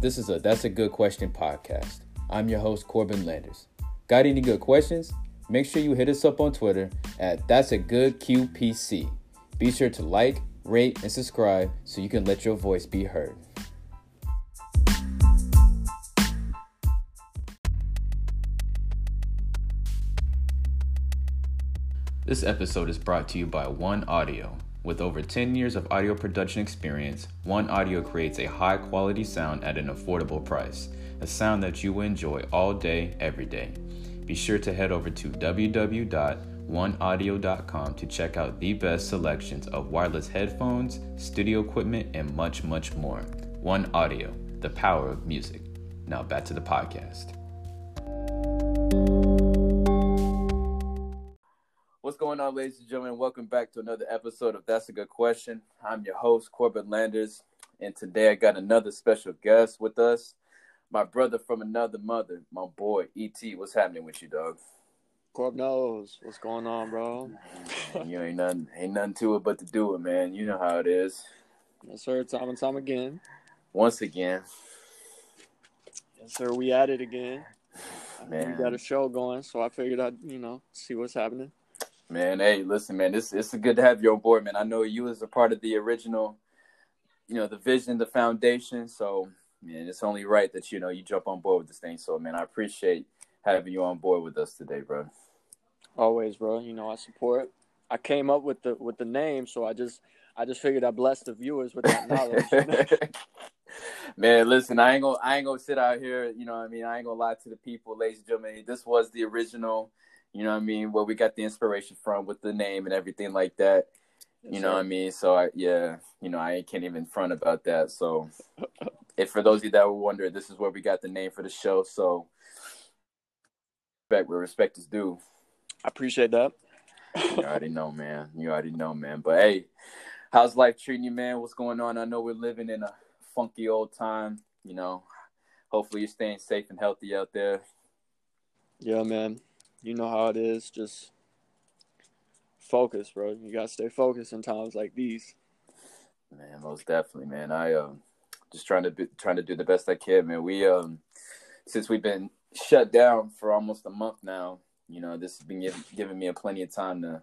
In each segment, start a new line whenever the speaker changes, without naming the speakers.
This is a That's a Good Question podcast. I'm your host, Corbin Landers. Got any good questions? Make sure you hit us up on Twitter at That's a Good QPC. Be sure to like, rate, and subscribe so you can let your voice be heard. This episode is brought to you by One Audio. With over 10 years of audio production experience, One Audio creates a high quality sound at an affordable price, a sound that you will enjoy all day, every day. Be sure to head over to www.oneaudio.com to check out the best selections of wireless headphones, studio equipment, and much, much more. One Audio, the power of music. Now back to the podcast. What's going on, ladies and gentlemen? Welcome back to another episode of That's a Good Question. I'm your host, Corbin Landers, and today I got another special guest with us. My brother from another mother, my boy E.T. What's happening with you, dog?
Corb knows what's going on, bro.
you ain't nothing, ain't nothing to it but to do it, man. You know how it is.
Yes, sir. Time and time again.
Once again.
Yes, sir. We at it again. Man. We got a show going, so I figured I'd, you know, see what's happening.
Man, hey, listen, man, it's it's good to have you on board, man. I know you as a part of the original, you know, the vision, the foundation. So, man, it's only right that you know you jump on board with this thing. So, man, I appreciate having you on board with us today, bro.
Always, bro. You know, I support. I came up with the with the name, so I just I just figured I blessed the viewers with that knowledge.
Man, listen, I ain't gonna I ain't gonna sit out here, you know what I mean? I ain't gonna lie to the people, ladies and gentlemen. This was the original you know what I mean? Where we got the inspiration from with the name and everything like that. Yes, you know sir. what I mean? So I yeah, you know, I can't even front about that. So if for those of you that were wondering, this is where we got the name for the show. So respect where respect is due.
I appreciate that.
you already know, man. You already know, man. But hey, how's life treating you, man? What's going on? I know we're living in a funky old time, you know. Hopefully you're staying safe and healthy out there.
Yeah, man you know how it is. Just focus, bro. You gotta stay focused in times like these.
Man, most definitely, man. I um just trying to be, trying to do the best I can, man. We um since we've been shut down for almost a month now, you know, this has been give, giving me a plenty of time to,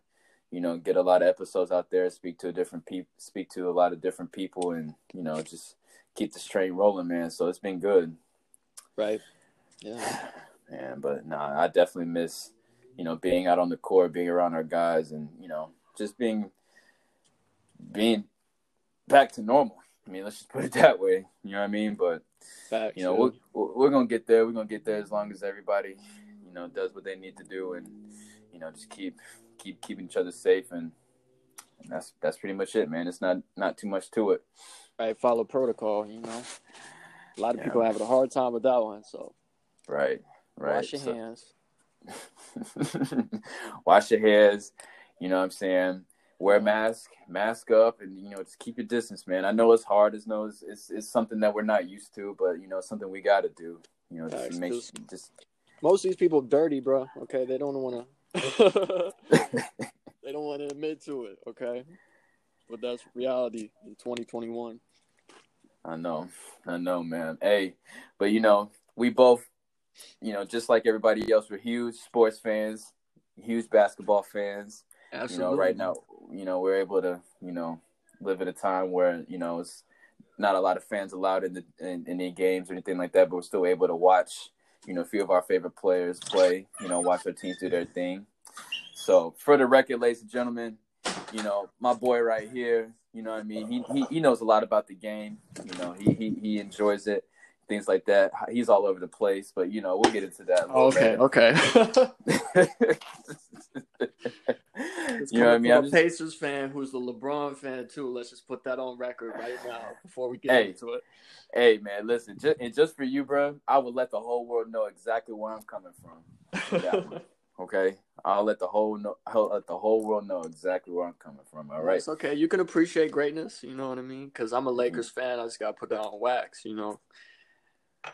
you know, get a lot of episodes out there, speak to a different people, speak to a lot of different people, and you know, just keep this train rolling, man. So it's been good.
Right. Yeah.
Man. But nah, I definitely miss, you know, being out on the court, being around our guys, and you know, just being being back to normal. I mean, let's just put it that way. You know what I mean? But Facts, you know, we're, we're gonna get there. We're gonna get there as long as everybody, you know, does what they need to do, and you know, just keep keep keeping each other safe, and, and that's that's pretty much it, man. It's not not too much to it.
Right, follow protocol. You know, a lot of yeah. people have a hard time with that one. So,
right, Right.
Wash your so, hands.
wash your hands. You know what I'm saying? Wear a mm-hmm. mask, mask up, and you know just keep your distance, man. I know it's hard. It's no, it's, it's, it's something that we're not used to, but you know something we got to do. You know, just make just.
Most of these people dirty, bro. Okay, they don't want to. they don't want to admit to it. Okay, but that's reality in 2021.
I know, I know, man. Hey, but you know, we both you know, just like everybody else, we're huge sports fans, huge basketball fans. Absolutely. You know, right now, you know, we're able to, you know, live at a time where you know it's not a lot of fans allowed in the in, in any games or anything like that, but we're still able to watch, you know, a few of our favorite players play. You know, watch our teams do their thing. So, for the record, ladies and gentlemen, you know, my boy right here, you know what I mean? He, he he knows a lot about the game. You know, he he, he enjoys it things like that. He's all over the place, but you know, we'll get into that.
okay, later. okay. you know what I mean? I'm a Pacers fan who's a LeBron fan too. Let's just put that on record right now before we get hey, into it.
Hey man, listen, just, and just for you, bro, I would let the whole world know exactly where I'm coming from. okay, I'll let the whole know, I'll let the whole world know exactly where I'm coming from. All right,
it's okay. You can appreciate greatness. You know what I mean? Because I'm a mm-hmm. Lakers mm-hmm. fan. I just got to put that on wax. You know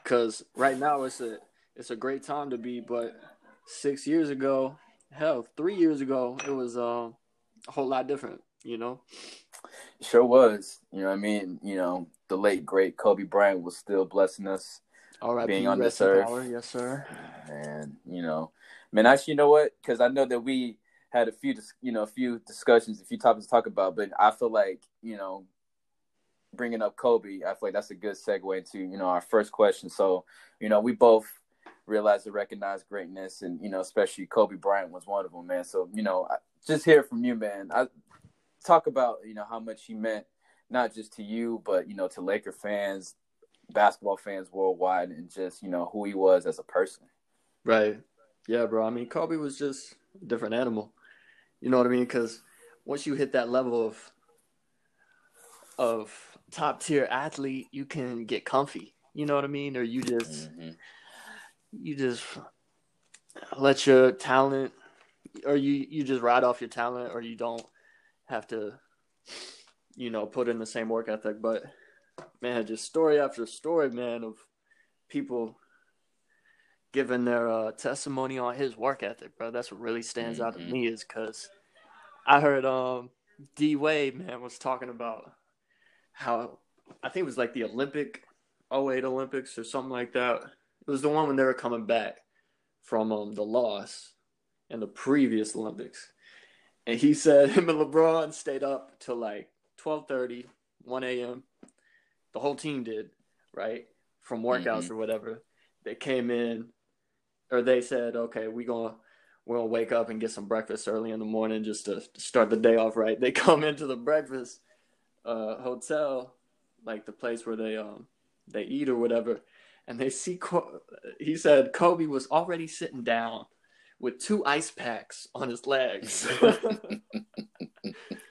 because right now it's a it's a great time to be. But six years ago, hell, three years ago, it was uh, a whole lot different, you know.
Sure was. You know, I mean, you know, the late great Kobe Bryant was still blessing us.
All right, being on this earth, power. yes, sir.
And you know, man, actually, you know what? Because I know that we had a few, you know, a few discussions, a few topics to talk about, but I feel like, you know, bringing up Kobe, I feel like that's a good segue into, you know, our first question. So, you know, we both realize and recognize greatness, and you know, especially Kobe Bryant was one of them, man. So, you know, just hear from you, man. I talk about, you know, how much he meant not just to you, but you know, to Laker fans, basketball fans worldwide, and just you know who he was as a person.
Right. Yeah, bro. I mean, Kobe was just a different animal. You know what I mean? Because once you hit that level of of top tier athlete, you can get comfy. You know what I mean? Or you just mm-hmm. you just let your talent, or you you just ride off your talent, or you don't have to, you know, put in the same work ethic. But man, just story after story, man, of people giving their uh, testimony on his work ethic, bro. That's what really stands mm-hmm. out to mm-hmm. me is because I heard um, D Wade man was talking about how I think it was like the Olympic 08 Olympics or something like that. It was the one when they were coming back from um, the loss in the previous Olympics. And he said him and LeBron stayed up till like 12:30, 1 a.m. The whole team did, right? From workouts mm-hmm. or whatever. They came in or they said, okay, we gonna we're gonna wake up and get some breakfast early in the morning just to, to start the day off right. They come into the breakfast uh, hotel, like the place where they um they eat or whatever, and they see. He said Kobe was already sitting down with two ice packs on his legs.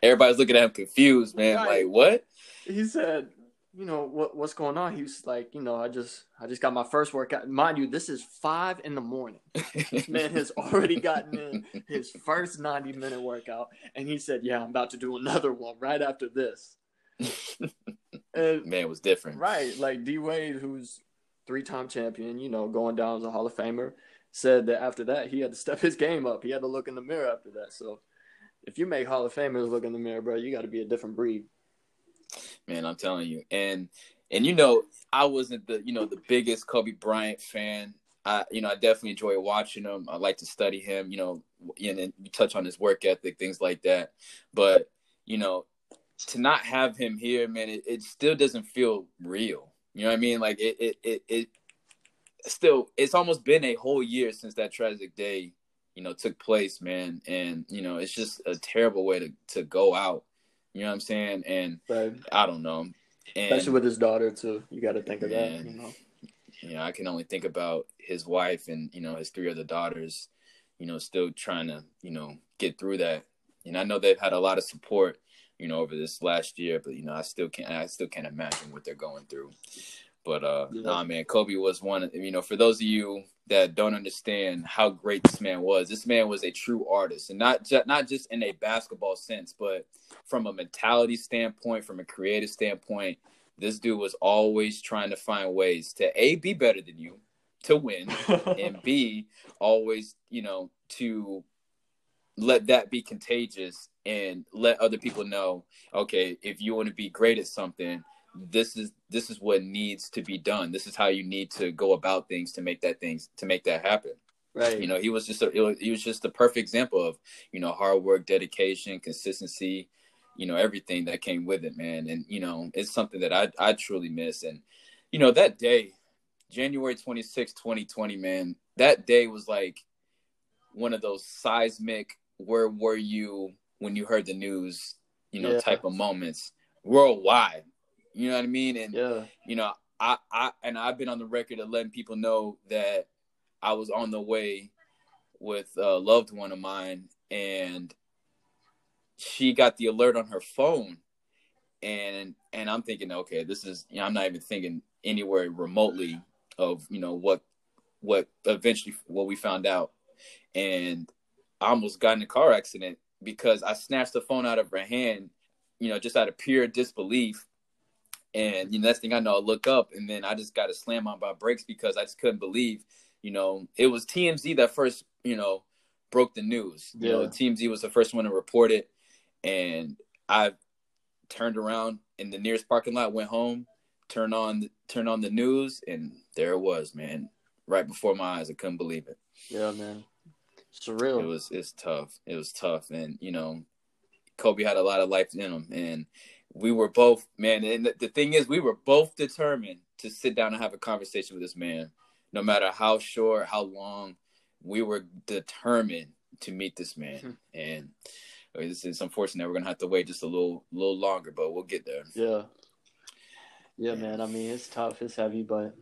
Everybody's looking at him confused, man. Right. Like what?
He said you know what what's going on he was like you know i just i just got my first workout mind you this is five in the morning this man has already gotten in his first 90 minute workout and he said yeah i'm about to do another one right after this
and, man was different
right like d wade who's three-time champion you know going down as a hall of famer said that after that he had to step his game up he had to look in the mirror after that so if you make hall of famers look in the mirror bro you got to be a different breed
Man, I'm telling you. And and you know, I wasn't the you know the biggest Kobe Bryant fan. I you know I definitely enjoy watching him. I like to study him. You know, and, and you touch on his work ethic, things like that. But you know, to not have him here, man, it, it still doesn't feel real. You know what I mean? Like it it it, it still it's almost been a whole year since that tragic day you know took place man and you know it's just a terrible way to to go out you know what I'm saying? And right. I don't know. And,
Especially with his daughter too. You got to think of that. You know.
You know, I can only think about his wife and you know his three other daughters. You know, still trying to you know get through that. And I know they've had a lot of support. You know, over this last year, but you know, I still can't. I still can't imagine what they're going through. But uh, yeah. nah, man, Kobe was one. You know, for those of you that don't understand how great this man was, this man was a true artist, and not just not just in a basketball sense, but from a mentality standpoint, from a creative standpoint. This dude was always trying to find ways to a be better than you, to win, and b always you know to let that be contagious and let other people know okay if you want to be great at something this is this is what needs to be done. This is how you need to go about things to make that things to make that happen. Right. You know, he was just a he was just a perfect example of you know hard work, dedication, consistency. You know everything that came with it, man. And you know it's something that I I truly miss. And you know that day, January 26, 2020, man, that day was like one of those seismic where were you when you heard the news, you know, yeah. type of moments worldwide you know what I mean? And yeah. you know, I, I and I've been on the record of letting people know that I was on the way with a loved one of mine and she got the alert on her phone and and I'm thinking, okay, this is you know, I'm not even thinking anywhere remotely of, you know, what what eventually what we found out. And I almost got in a car accident because I snatched the phone out of her hand, you know, just out of pure disbelief and the next thing I know, I look up and then I just got to slam on my brakes because I just couldn't believe, you know, it was TMZ that first, you know, broke the news. Yeah. You know, TMZ was the first one to report it. and I turned around in the nearest parking lot, went home, turned on turned on the news, and there it was, man, right before my eyes. I couldn't believe it.
Yeah, man, surreal.
It was it's tough. It was tough, and you know, Kobe had a lot of life in him, and we were both man. And the, the thing is, we were both determined to sit down and have a conversation with this man, no matter how short, how long. We were determined to meet this man, hmm. and it's, it's unfortunate we're gonna have to wait just a little, little longer, but we'll get there.
Yeah, yeah, man. I mean, it's tough, it's heavy, but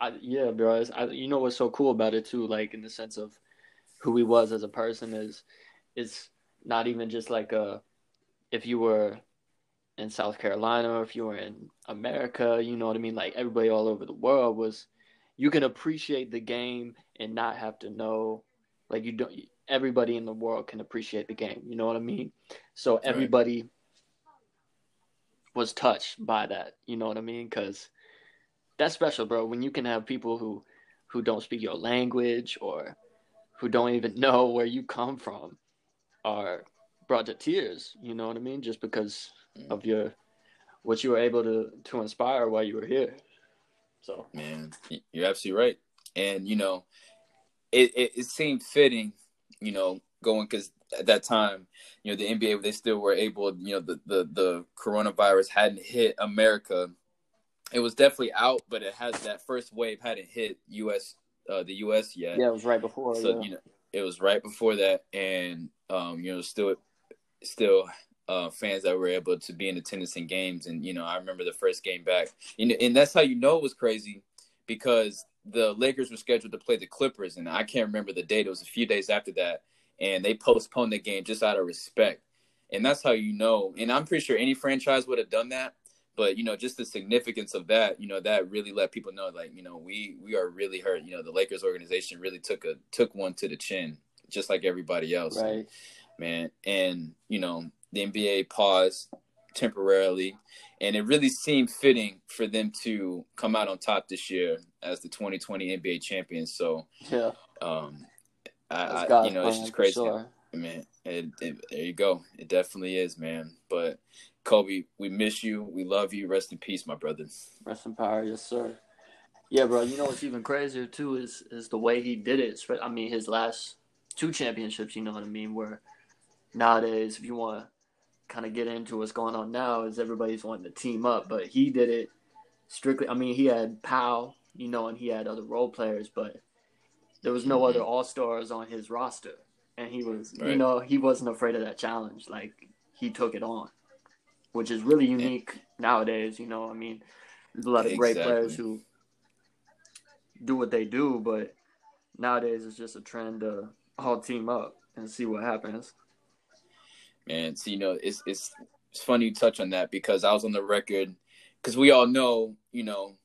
I, yeah, bro. I, you know what's so cool about it too, like in the sense of who he was as a person is, it's not even just like a, if you were in South Carolina or if you were in America, you know what I mean? Like everybody all over the world was, you can appreciate the game and not have to know, like you don't. Everybody in the world can appreciate the game. You know what I mean? So everybody right. was touched by that. You know what I mean? Because that's special, bro. When you can have people who who don't speak your language or who don't even know where you come from are brought to tears. You know what I mean? Just because mm. of your what you were able to to inspire while you were here. So
man, you're absolutely right. And you know, it it, it seemed fitting, you know, going because at that time, you know, the NBA they still were able, you know, the the the coronavirus hadn't hit America. It was definitely out, but it has that first wave hadn't hit U.S. Uh, the U.S. yet.
Yeah, it was right before.
So
yeah.
you know, it was right before that, and um, you know, still still uh, fans that were able to be in attendance in games. And you know, I remember the first game back, and, and that's how you know it was crazy because the Lakers were scheduled to play the Clippers, and I can't remember the date. It was a few days after that, and they postponed the game just out of respect. And that's how you know. And I'm pretty sure any franchise would have done that. But you know, just the significance of that, you know, that really let people know, like, you know, we we are really hurt. You know, the Lakers organization really took a took one to the chin, just like everybody else.
Right.
Man, and you know, the NBA paused temporarily, and it really seemed fitting for them to come out on top this year as the 2020 NBA champions. So,
yeah,
um, I, I you know, it's just crazy, sure. man. It, it, there you go. It definitely is, man. But Kobe, we miss you. We love you. Rest in peace, my brother.
Rest in power, yes, sir. Yeah, bro. You know what's even crazier too is is the way he did it. I mean, his last two championships. You know what I mean? Where nowadays, if you want to kind of get into what's going on now is everybody's wanting to team up, but he did it strictly. I mean, he had Pau, you know, and he had other role players, but there was no mm-hmm. other All Stars on his roster, and he was, right. you know, he wasn't afraid of that challenge. Like he took it on, which is really unique nowadays. You know, I mean, there's a lot of exactly. great players who do what they do, but nowadays it's just a trend to all team up and see what happens.
Man, so you know, it's it's it's funny you touch on that because I was on the record because we all know, you know,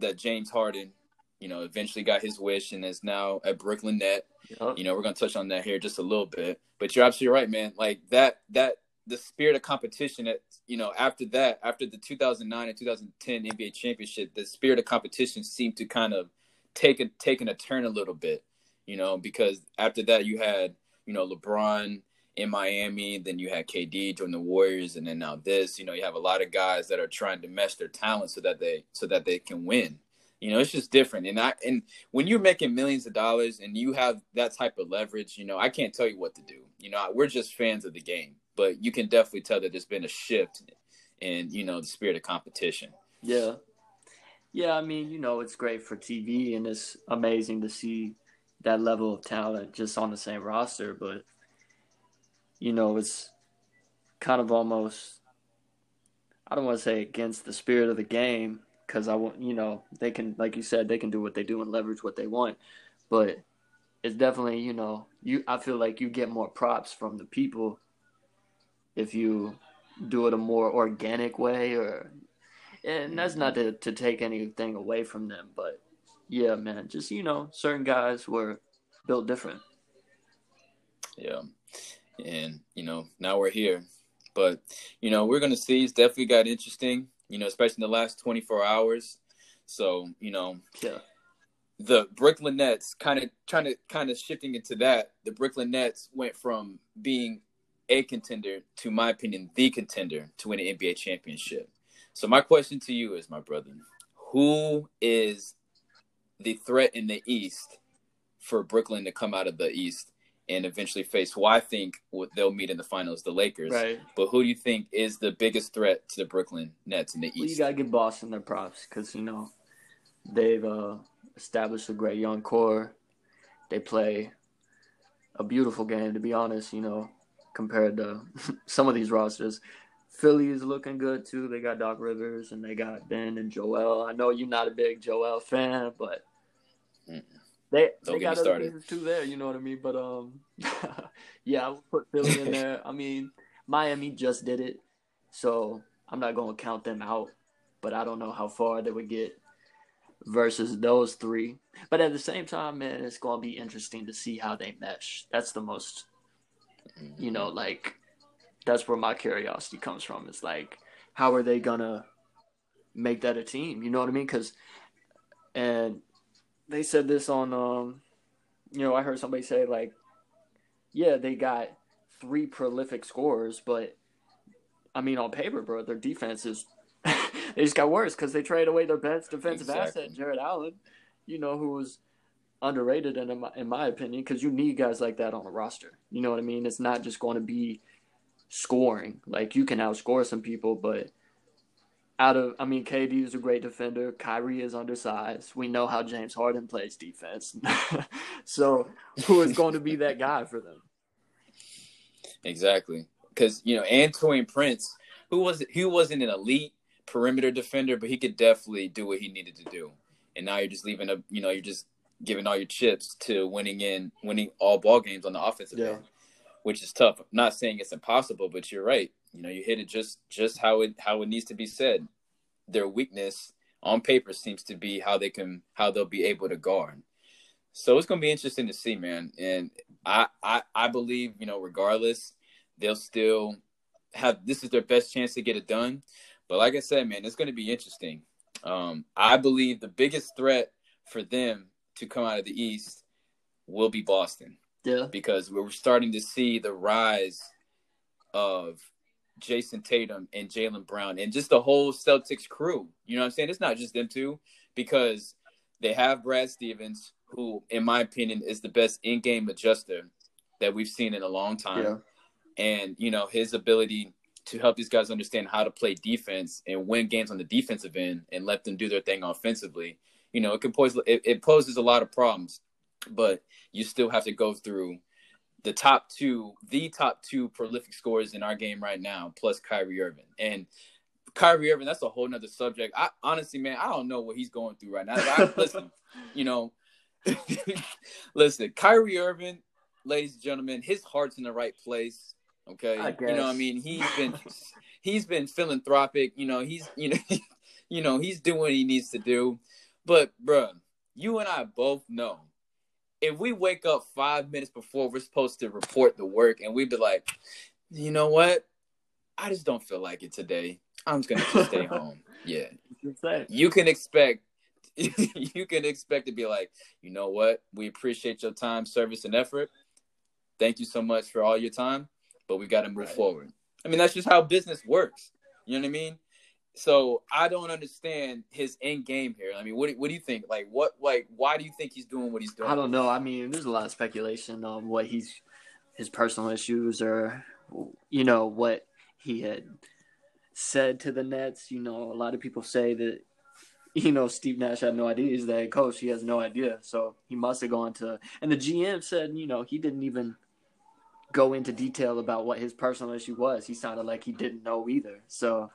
that James Harden, you know, eventually got his wish and is now at Brooklyn Net. Yep. You know, we're gonna touch on that here just a little bit. But you're absolutely right, man. Like that that the spirit of competition that you know after that after the 2009 and 2010 NBA championship the spirit of competition seemed to kind of take a taking a turn a little bit you know because after that you had you know LeBron in Miami. Then you had KD join the Warriors, and then now this. You know, you have a lot of guys that are trying to mesh their talent so that they so that they can win. You know, it's just different. And I and when you're making millions of dollars and you have that type of leverage, you know, I can't tell you what to do. You know, we're just fans of the game, but you can definitely tell that there's been a shift in you know the spirit of competition.
Yeah. Yeah, I mean, you know, it's great for TV and it's amazing to see that level of talent just on the same roster, but you know, it's kind of almost I don't want to say against the spirit of the game because I want you know they can like you said they can do what they do and leverage what they want, but it's definitely you know you I feel like you get more props from the people if you do it a more organic way or and that's not to, to take anything away from them but yeah man just you know certain guys were built different
yeah and you know now we're here. But you know we're gonna see. It's definitely got interesting. You know, especially in the last 24 hours. So you know,
yeah.
The Brooklyn Nets kind of trying to kind of shifting into that. The Brooklyn Nets went from being a contender, to my opinion, the contender to win an NBA championship. So my question to you is, my brother, who is the threat in the East for Brooklyn to come out of the East and eventually face who I think they'll meet in the finals, the Lakers.
Right.
But who do you think is the biggest threat to the Brooklyn Nets in the East?
Well, you gotta give Boston their props because you know they've uh, established a great young core. They play a beautiful game, to be honest. You know, compared to some of these rosters. Philly is looking good too. They got Doc Rivers and they got Ben and Joel. I know you're not a big Joel fan, but Mm-mm. They Don't they got other pieces too there, you know what I mean? But um, yeah, I would put Philly in there. I mean, Miami just did it, so I'm not gonna count them out. But I don't know how far they would get versus those three. But at the same time, man, it's gonna be interesting to see how they mesh. That's the most, you know, mm-hmm. like that's where my curiosity comes from. It's like, how are they gonna make that a team? You know what I mean? Because and they said this on um you know, I heard somebody say like yeah, they got three prolific scorers, but I mean on paper, bro, their defense is they just got worse because they traded away their best defensive exactly. asset, Jarrett Allen, you know, who was underrated in my, in my opinion because you need guys like that on a roster. You know what I mean? It's not just going to be scoring. Like you can outscore some people, but out of I mean KD is a great defender. Kyrie is undersized. We know how James Harden plays defense. so who is going to be that guy for them?
Exactly. Cuz you know Taurean Prince, who was he wasn't an elite perimeter defender, but he could definitely do what he needed to do. And now you're just leaving a you know, you're just giving all your chips to winning in winning all ball games on the offensive yeah. end, which is tough. I'm not saying it's impossible, but you're right you know, you hit it just just how it how it needs to be said. Their weakness on paper seems to be how they can how they'll be able to guard. So it's gonna be interesting to see, man. And I I, I believe, you know, regardless, they'll still have this is their best chance to get it done. But like I said, man, it's gonna be interesting. Um, I believe the biggest threat for them to come out of the East will be Boston.
Yeah.
Because we're starting to see the rise of Jayson Tatum and Jaylen Brown and just the whole Celtics crew. You know what I'm saying? It's not just them two because they have Brad Stevens, who, in my opinion, is the best in game adjuster that we've seen in a long time. Yeah. And, you know, his ability to help these guys understand how to play defense and win games on the defensive end and let them do their thing offensively. You know, it can pose it, it poses a lot of problems, but you still have to go through the top two, the top two prolific scorers in our game right now, plus Kyrie Irving. And Kyrie Irving, that's a whole nother subject. I honestly, man, I don't know what he's going through right now. I, listen, you know, listen, Kyrie Irving, ladies and gentlemen, his heart's in the right place. Okay, you know, I mean, he's been he's been philanthropic. You know, he's you know, you know, he's doing what he needs to do. But, bruh, you and I both know if we wake up five minutes before we're supposed to report the work and we'd be like, you know what? I just don't feel like it today. I'm just gonna just stay home. Yeah. You can expect you can expect to be like, you know what? We appreciate your time, service, and effort. Thank you so much for all your time, but we got to move right. forward. I mean, that's just how business works. You know what I mean? So I don't understand his end game here. I mean, what what do you think? Like, what like why do you think he's doing what he's doing?
I don't know. I mean, there's a lot of speculation on what he's his personal issues or you know what he had said to the Nets. You know, a lot of people say that you know Steve Nash had no idea he's the head coach. He has no idea, so he must have gone to. And the GM said, you know, he didn't even go into detail about what his personal issue was. He sounded like he didn't know either. So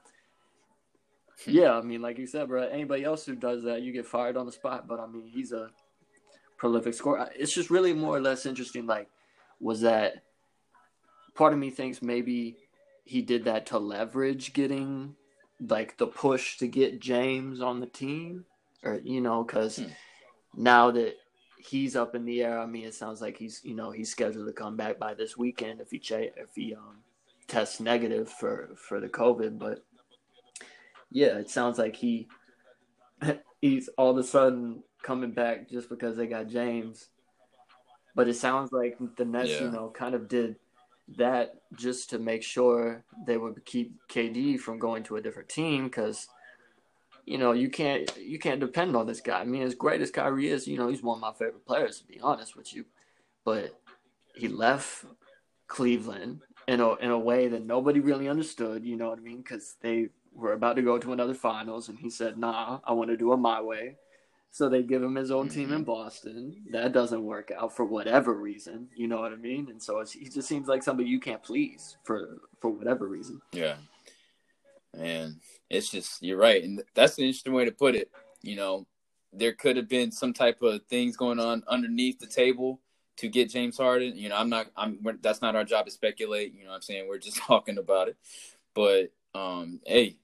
yeah, I mean, like you said, bro. Anybody else who does that, you get fired on the spot. But I mean, he's a prolific scorer. It's just really more or less interesting. Like, was that part of me thinks maybe he did that to leverage getting like the push to get James on the team, or you know, because hmm. now that he's up in the air, I mean, it sounds like he's you know he's scheduled to come back by this weekend if he ch- if he um tests negative for for the COVID, but yeah, it sounds like he he's all of a sudden coming back just because they got James. But it sounds like the Nets, yeah. you know, kind of did that just to make sure they would keep KD from going to a different team because you know you can't you can't depend on this guy. I mean, as great as Kyrie is, you know he's one of my favorite players to be honest with you, but he left Cleveland in a in a way that nobody really understood. You know what I mean? Because they were about to go to another finals, and he said, "Nah, I want to do it my way." So they give him his own team in mm-hmm. Boston. That doesn't work out for whatever reason. You know what I mean? And so he just seems like somebody you can't please for for whatever reason.
Yeah, and it's just you're right, and that's an interesting way to put it. You know, there could have been some type of things going on underneath the table to get James Harden. You know, I'm not. I'm. That's not our job to speculate. You know, I'm saying we're just talking about it. But um, hey,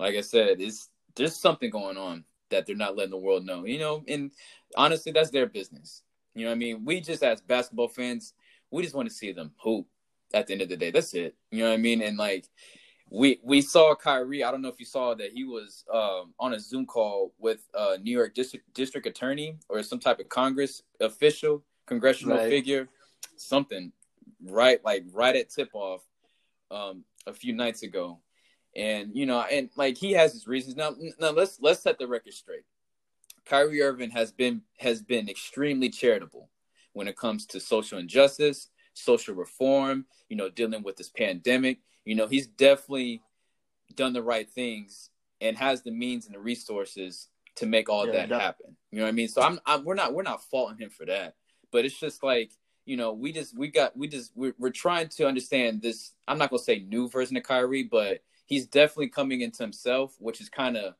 like I said, it's there's something going on that they're not letting the world know. You know, and honestly, that's their business. You know, I mean, we just as basketball fans, we just want to see them hoop. At the end of the day, that's it. You know what I mean? And like, we we saw Kyrie. I don't know if you saw that he was um, on a Zoom call with a New York district district attorney or some type of Congress official congressional right. figure, something, right? Like right at tip off um, a few nights ago, and you know, and like he has his reasons. Now, now let's let's set the record straight. Kyrie Irving has been has been extremely charitable when it comes to social injustice, social reform. You know, dealing with this pandemic. You know, he's definitely done the right things and has the means and the resources to make all yeah, that happen. You know what I mean? So I'm, I'm we're not we're not faulting him for that but it's just like you know we just we got we just we're, we're trying to understand this i'm not gonna say new version of Kyrie but he's definitely coming into himself which is kind of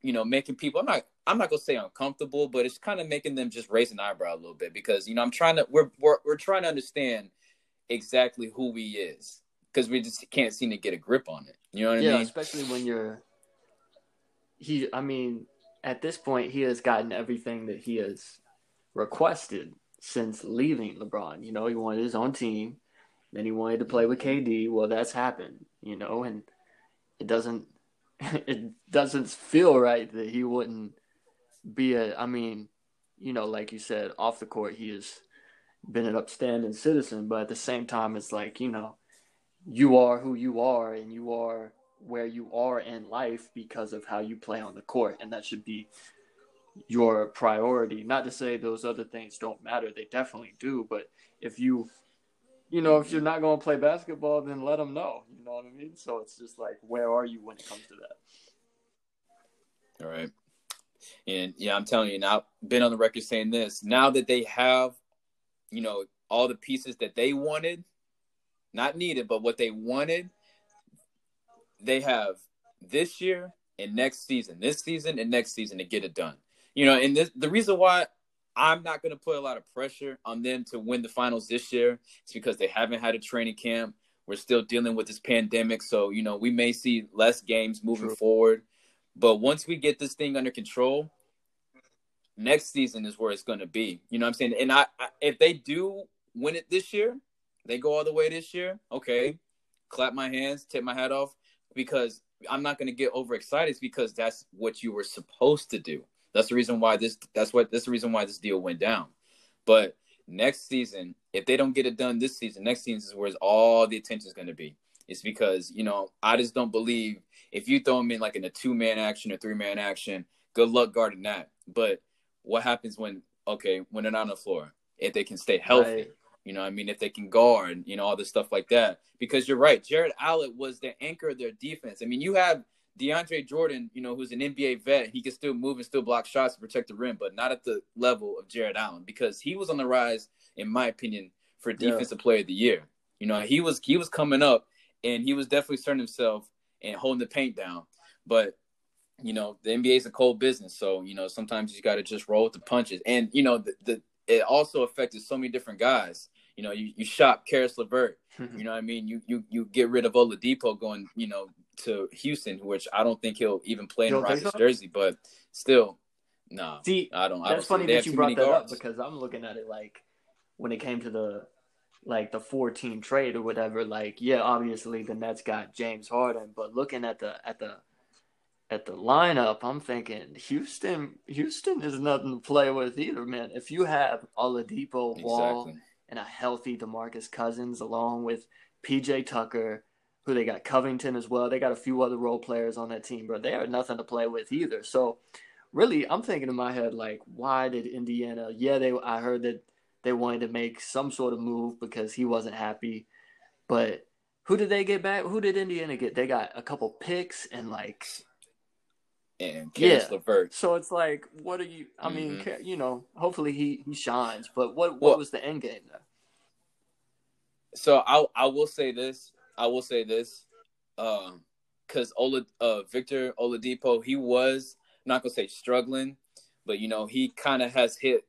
you know making people i'm not i'm not gonna say uncomfortable but it's kind of making them just raise an eyebrow a little bit because you know i'm trying to we're we're, we're trying to understand exactly who he is because we just can't seem to get a grip on it. You know what
yeah,
i mean?
especially when you're he i mean at this point he has gotten everything that he has requested since leaving LeBron. You know, he wanted his own team, then he wanted to play with KD. Well, that's happened, you know, and it doesn't it doesn't feel right that he wouldn't be a I mean, you know, like you said, off the court he has been an upstanding citizen, but at the same time it's like, you know, you are who you are and you are where you are in life because of how you play on the court and that should be your priority. Not to say those other things don't matter, they definitely do. But if you, you know, if you're not going to play basketball, then let them know. You know what I mean? So it's just like, where are you when it comes to
that? All right. And yeah, I'm telling you now, been on the record saying this. Now that they have, you know, all the pieces that they wanted, not needed, but what they wanted, they have this year and next season, this season and next season to get it done you know, and this, the reason why I'm not going to put a lot of pressure on them to win the finals this year It's because they haven't had a training camp. We're still dealing with this pandemic, so you know we may see less games moving True. forward. But once we get this thing under control, next season is where it's going to be. You know what I'm saying? And I, I, if they do win it this year, they go all the way this year. Okay, clap my hands, tip my hat off, because I'm not going to get overexcited It's because that's what you were supposed to do. That's the reason why this. That's what. That's the reason why this deal went down. But next season, if they don't get it done this season, next season is where all the attention is going to be. It's because you know I just don't believe if you throw them in like in a two man action or three man action, good luck guarding that. But what happens when okay when they're not on the floor? If they can stay healthy, right. you know, I mean, if they can guard, you know, all this stuff like that. Because you're right, Jarrett Allen was the anchor of their defense. I mean, you have DeAndre Jordan, you know, who's an NBA vet, he can still move and still block shots to protect the rim, but not at the level of Jarrett Allen because he was on the rise, in my opinion, for defensive yeah. player of the year. You know, he was he was coming up and he was definitely starting himself and holding the paint down. But you know, the NBA is a cold business, so you know sometimes you got to just roll with the punches. And you know, the, the it also affected so many different guys. You know, you, you shop Caris LeVert. Mm-hmm. you know what I mean? You you you get rid of Oladipo going, you know, to Houston, which I don't think he'll even play in Rockets so? jersey, but still, no. Nah,
see, I don't. That's I don't funny that you brought that guards. up because I'm looking at it like when it came to the like the four team trade or whatever. Like, yeah, obviously the Nets got James Harden, but looking at the at the at the lineup, I'm thinking Houston. Houston is nothing to play with either, man. If you have Oladipo, Wall, exactly. and a healthy DeMarcus Cousins along with PJ Tucker, who they got Covington as well. They got a few other role players on that team, but they are nothing to play with either. So really, I'm thinking in my head like, why did Indiana? Yeah, they. I heard that they wanted to make some sort of move because he wasn't happy, but who did they get back? Who did Indiana get? They got a couple picks and like
and Caris yeah. LeVert.
So it's like, what are you? I mm-hmm. mean, you know, hopefully he he shines. But what what well, was the end game there?
So I I will say this. I will say this, because um, Ola uh, Victor Oladipo he was not gonna say struggling, but you know he kind of has hit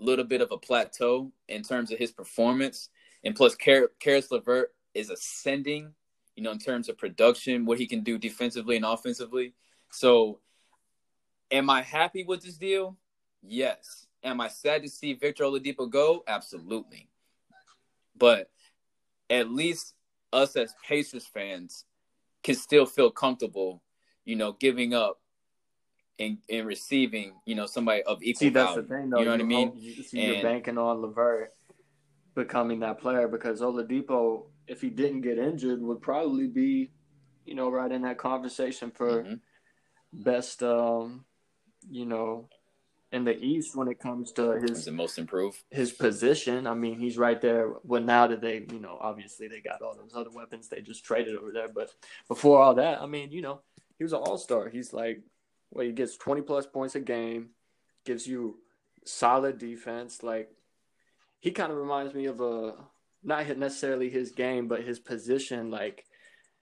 a little bit of a plateau in terms of his performance, and plus Car- Caris LeVert is ascending. You know, in terms of production, what he can do defensively and offensively. So, am I happy with this deal? Yes. Am I sad to see Victor Oladipo go? Absolutely. But at least us as Pacers fans can still feel comfortable, you know, giving up and, and receiving, you know, somebody of equal see, that's value. The thing, though. You know you what I mean?
You see, and, you're banking on LeVert becoming that player because Oladipo, if he didn't get injured, would probably be, you know, right in that conversation for mm-hmm. best, um, you know, in the East when it comes to his
the most improved
his position. I mean, he's right there. Well, now that they, you know, obviously they got all those other weapons they just traded over there, but before all that, I mean, you know, he was an all star. He's like, well, he gets twenty plus points a game, gives you solid defense. Like, he kind of reminds me of a not necessarily his game, but his position, like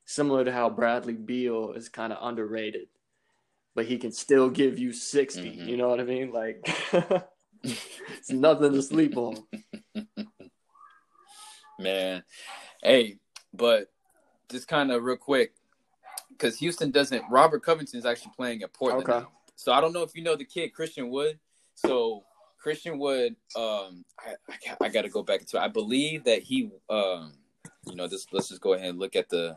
similar to how Bradley Beal is kind of underrated but he can still give you 60. Mm-hmm. You know what I mean? Like, it's nothing to sleep on.
Man. Hey, but just kind of real quick, because Houston doesn't, Robert Covington is actually playing at Portland okay. now. So I don't know if you know the kid, Christian Wood. So Christian Wood, um, I, I, I got to go back to. I believe that he, um, you know, just let's just go ahead and look at the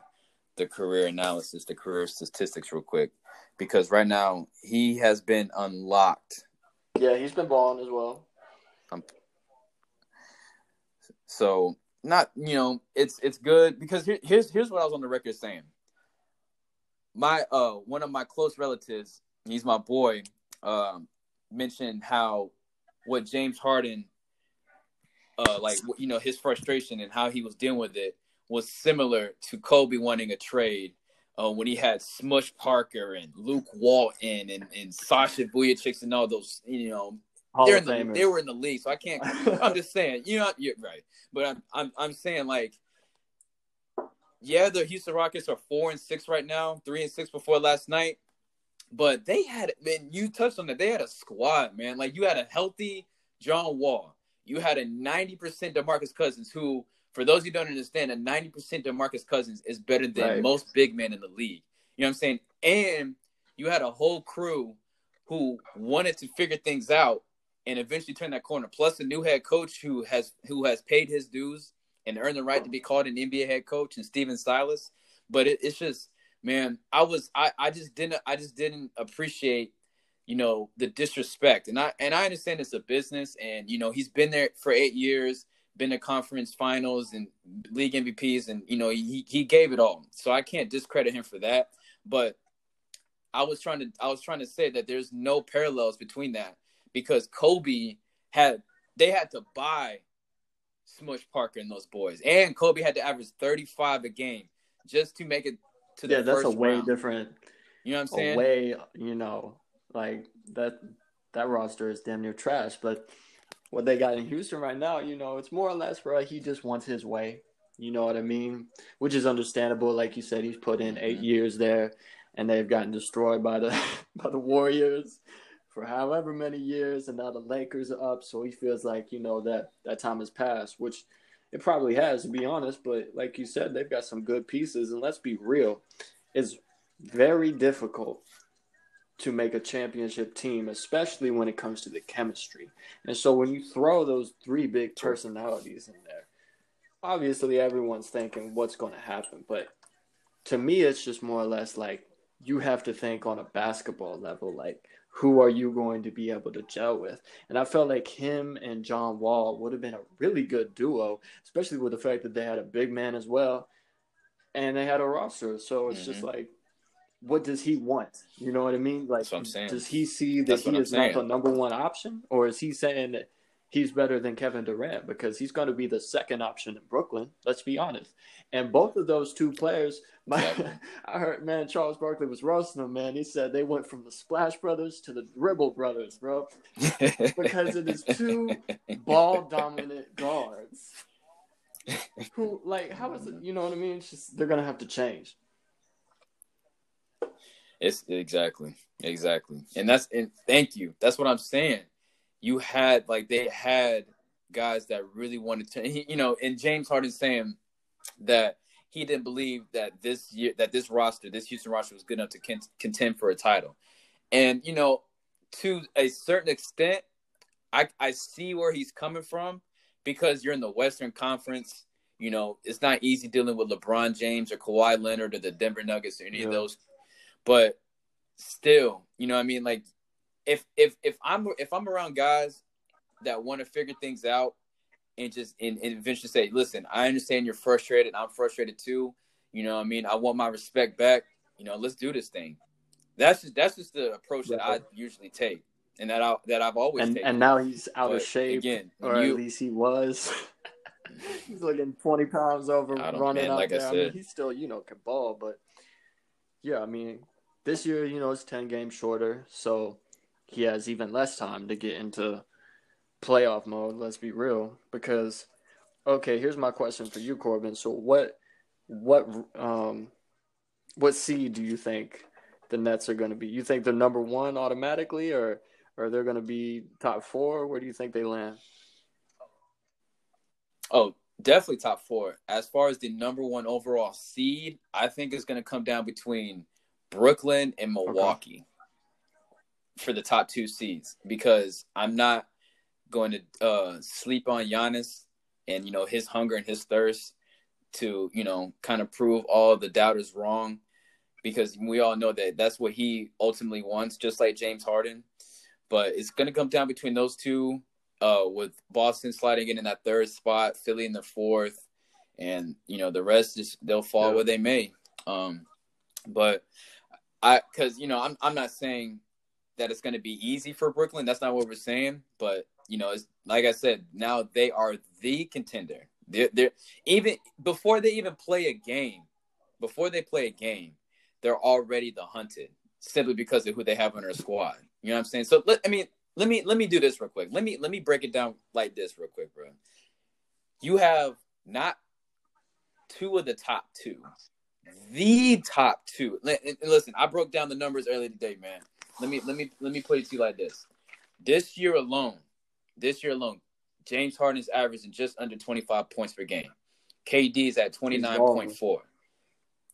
the career analysis, the career statistics, real quick because right now he has been unlocked.
Yeah, he's been balling as well. Um,
so not you know it's it's good because here, here's here's what I was on the record saying. My uh one of my close relatives, he's my boy, um, mentioned how what James Harden, uh, like you know his frustration and how he was dealing with it was similar to Kobe wanting a trade uh, when he had Smush Parker and Luke Walton and, and Sasha Vujacic and all those, you know, they're in the, they were in the league. So I can't. I'm just saying, you know, you're right, but I'm I'm I'm saying like, yeah, the Houston Rockets are four and six right now, three and six before last night, but they had man, you touched on that. They had a squad, man. Like you had a healthy John Wall, you had a 90% DeMarcus Cousins who for those who don't understand, a 90% DeMarcus Cousins is better than right. most big men in the league. You know what I'm saying? And you had a whole crew who wanted to figure things out and eventually turn that corner. Plus a new head coach who has who has paid his dues and earned the right to be called an NBA head coach and Stephen Silas. But it, it's just, man, I was I, I just didn't I just didn't appreciate you know the disrespect and i and i understand it's a business and you know he's been there for eight years been to conference finals and league MVPs, and you know he he gave it all. So I can't discredit him for that. But I was trying to I was trying to say that there's no parallels between that because Kobe had they had to buy Smush Parker and those boys, and Kobe had to average 35 a game just to make it to the yeah.
That's
a
way
round.
different.
You know what I'm saying?
Way you know like that that roster is damn near trash, but what they got in Houston right now, you know, it's more or less, bro. He just wants his way. You know what I mean? Which is understandable. Like you said, he's put in eight years there, and they've gotten destroyed by the by the Warriors for however many years, and now the Lakers are up. So he feels like you know that that time has passed, which it probably has, to be honest. But like you said, they've got some good pieces, and let's be real, it's very difficult to make a championship team, especially when it comes to the chemistry. And so when you throw those three big personalities in there, obviously everyone's thinking what's going to happen. But to me, it's just more or less like you have to think on a basketball level, like who are you going to be able to gel with? And I felt like him and John Wall would have been a really good duo, especially with the fact that they had a big man as well and they had a roster. So it's mm-hmm. just like, what does he want? You know what I mean? Like, does he see that he is not the number one option, or is he saying that he's better than Kevin Durant because he's going to be the second option in Brooklyn? Let's be honest. And both of those two players, my, I heard man Charles Barkley was roasting them. Man, he said they went from the Splash Brothers to the Dribble Brothers, bro, because it is two ball dominant guards. Who like how is it? You know what I mean? It's just they're gonna have to change.
It's exactly, exactly, and that's and thank you. That's what I'm saying. You had like they had guys that really wanted to, you know, and James Harden saying that he didn't believe that this year that this roster, this Houston roster, was good enough to contend for a title, and you know, to a certain extent, I I see where he's coming from because you're in the Western Conference. You know, it's not easy dealing with LeBron James or Kawhi Leonard or the Denver Nuggets or any yeah. of those but still, you know what I mean? Like if if if I'm if I'm around guys that want to figure things out and just and, and eventually say, listen, I understand you're frustrated. I'm frustrated too. You know what I mean? I want my respect back. You know, let's do this thing. That's just that's just the approach that I usually take. And that I that I've always
and,
taken.
And now he's out but of shape again, or you, at least he was. he's looking twenty pounds over running man, out like there. I, said, I mean, he's still, you know, can ball, but yeah, I mean, this year, you know, it's 10 games shorter, so he has even less time to get into playoff mode, let's be real, because okay, here's my question for you, Corbin. So what what um what seed do you think the Nets are going to be? You think they're number 1 automatically or or they're going to be top 4? Where do you think they land?
Oh, definitely top 4. As far as the number 1 overall seed, I think it's going to come down between Brooklyn and Milwaukee okay. for the top two seeds because I'm not going to uh, sleep on Giannis and you know his hunger and his thirst to you know kind of prove all the doubters wrong because we all know that that's what he ultimately wants, just like James Harden. But it's going to come down between those two, uh, with Boston sliding in in that third spot, Philly in the fourth, and you know the rest is they'll fall yeah. where they may. Um, but I because you know I'm I'm not saying that it's going to be easy for Brooklyn. That's not what we're saying. But you know, it's like I said, now they are the contender. They're, they're even before they even play a game, before they play a game, they're already the hunted simply because of who they have on their squad. You know what I'm saying? So let I mean let me let me do this real quick. Let me let me break it down like this real quick, bro. You have not two of the top two the top two. Listen, I broke down the numbers earlier today, man. Let me let me let me put it to you like this. This year alone, this year alone, James Harden is averaging just under 25 points per game. KD is at 29.4.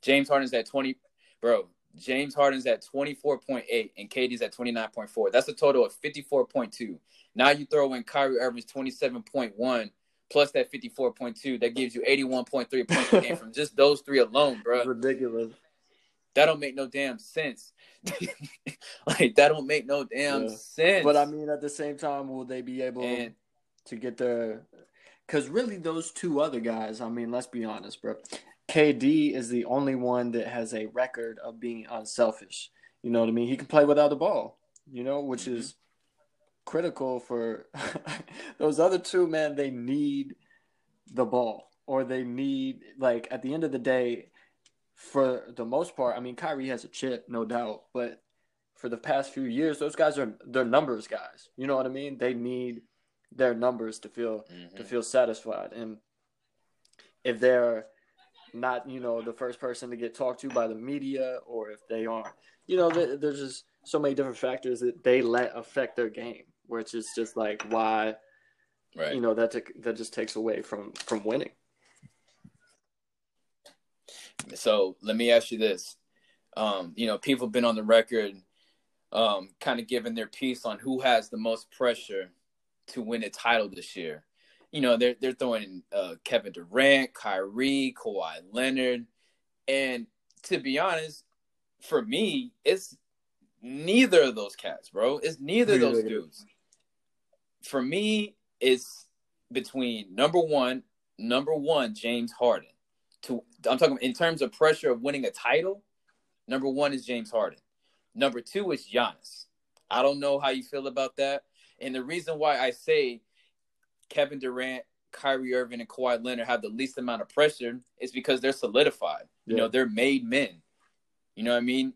James Harden's at 20, bro. James Harden's at 24.8 and KD's at 29.4. That's a total of 54.2. Now you throw in Kyrie Irving's 27.1 plus that 54.2, that gives you 81.3 points per game from just those three alone, bro.
That's ridiculous.
That don't make no damn sense. like that don't make no damn yeah. sense.
But I mean, at the same time, will they be able and, to get their? Because really, those two other guys. I mean, let's be honest, bro. KD is the only one that has a record of being unselfish. You know what I mean? He can play without the ball. You know, which mm-hmm. is critical for those other two men. they need the ball or they need like at the end of the day for the most part i mean Kyrie has a chip no doubt but for the past few years those guys are they're numbers guys you know what i mean they need their numbers to feel mm-hmm. to feel satisfied and if they're not you know the first person to get talked to by the media or if they aren't you know there's just so many different factors that they let affect their game which is just like why, right. you know, that t- that just takes away from from winning.
So let me ask you this: um, you know, people have been on the record, um, kind of giving their piece on who has the most pressure to win a title this year. You know, they're they're throwing uh, Kevin Durant, Kyrie, Kawhi Leonard, and to be honest, for me, it's neither of those cats, bro. It's neither of those dudes. For me, it's between number one, number one, James Harden. To I'm talking in terms of pressure of winning a title. Number one is James Harden. Number two is Giannis. I don't know how you feel about that. And the reason why I say Kevin Durant, Kyrie Irving, and Kawhi Leonard have the least amount of pressure is because they're solidified. Yeah. You know, they're made men. You know what I mean?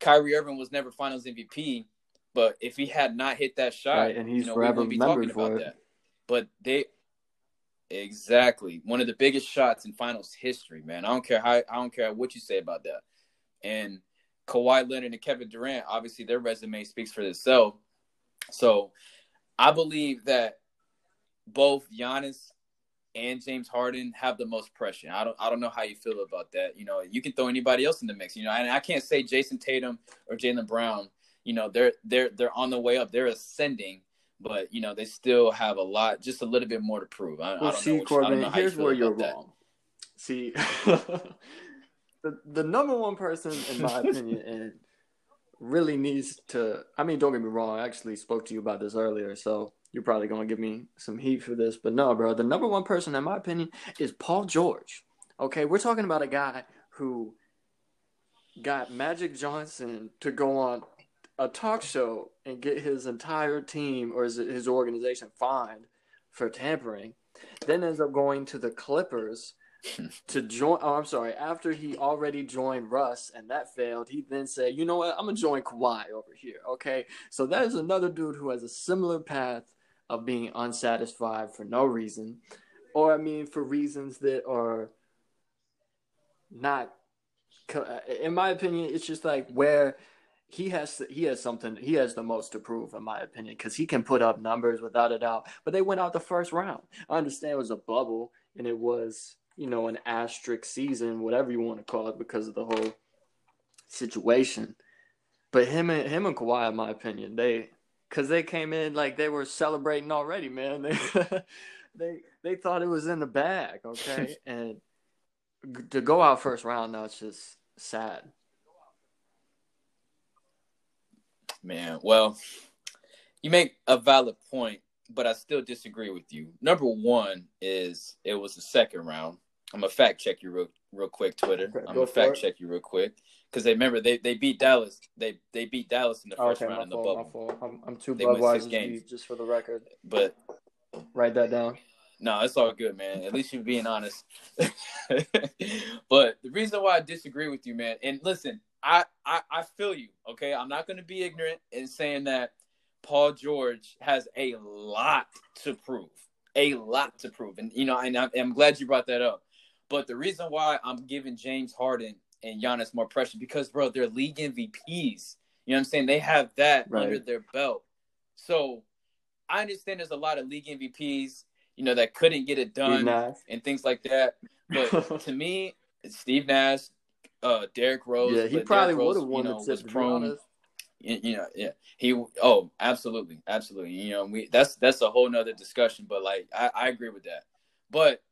Kyrie Irving was never Finals MVP, but if he had not hit that shot, right, and he's you know, forever we be talking about it. that. But they exactly one of the biggest shots in Finals history, man. I don't care how I don't care what you say about that. And Kawhi Leonard and Kevin Durant, obviously their resume speaks for itself. So I believe that both Giannis and James Harden have the most pressure. I don't I don't know how you feel about that. You know, you can throw anybody else in the mix. You know, and I can't say Jayson Tatum or Jaylen Brown. You know, they're they're they're on the way up. They're ascending, but you know they still have a lot, just a little bit more to prove. I, well, I don't see, know. Corbin, know here's
you where you're wrong. See, the the number one person in my opinion and really needs to. I mean, don't get me wrong. I actually spoke to you about this earlier, so you're probably gonna give me some heat for this, but no, bro. The number one person, in my opinion, is Paul George. Okay, we're talking about a guy who got Magic Johnson to go on a talk show and get his entire team or his, his organization fined for tampering. Then ends up going to the Clippers to join. Oh, I'm sorry. After he already joined Russ and that failed, he then said, "You know what? I'm gonna join Kawhi over here." Okay, so that is another dude who has a similar path of being unsatisfied for no reason, or I mean, for reasons that are not. Uh, in my opinion, it's just like where he has he has something he has the most to prove in my opinion because he can put up numbers without a doubt. But they went out the first round. I understand it was a bubble and it was you know an asterisk season, whatever you want to call it, because of the whole situation. But him and him and Kawhi, in my opinion, they because they came in like they were celebrating already, man. They they they thought it was in the bag, okay, and to go out first round now it's just sad.
Man, well, you make a valid point, but I still disagree with you. Number one is it was the second round. I'm gonna fact check you real real quick, Twitter. Okay, I'm gonna fact it. check you real quick because they remember they, they beat Dallas. They they beat Dallas in the oh, first okay, round in the fault, bubble.
I'm, I'm too Budweiser just for the record.
But
write that down.
No, it's all good, man. At least you're being honest. but the reason why I disagree with you, man, and listen, I, I I feel you. Okay, I'm not going to be ignorant in saying that Paul George has a lot to prove, a lot to prove, and you know, and I'm, I'm glad you brought that up. But the reason why I'm giving James Harden and Giannis more pressure because, bro, they're league MVPs. You know what I'm saying? They have that right. under their belt. So I understand there's a lot of league MVPs, you know, that couldn't get it done and things like that. But to me, Steve Nash, uh, Derrick Rose.
Yeah, he probably would have won you know, the tip, prone.
You know, yeah, he. Oh, absolutely, absolutely. You know, we that's that's a whole nother discussion. But like, I, I agree with that. But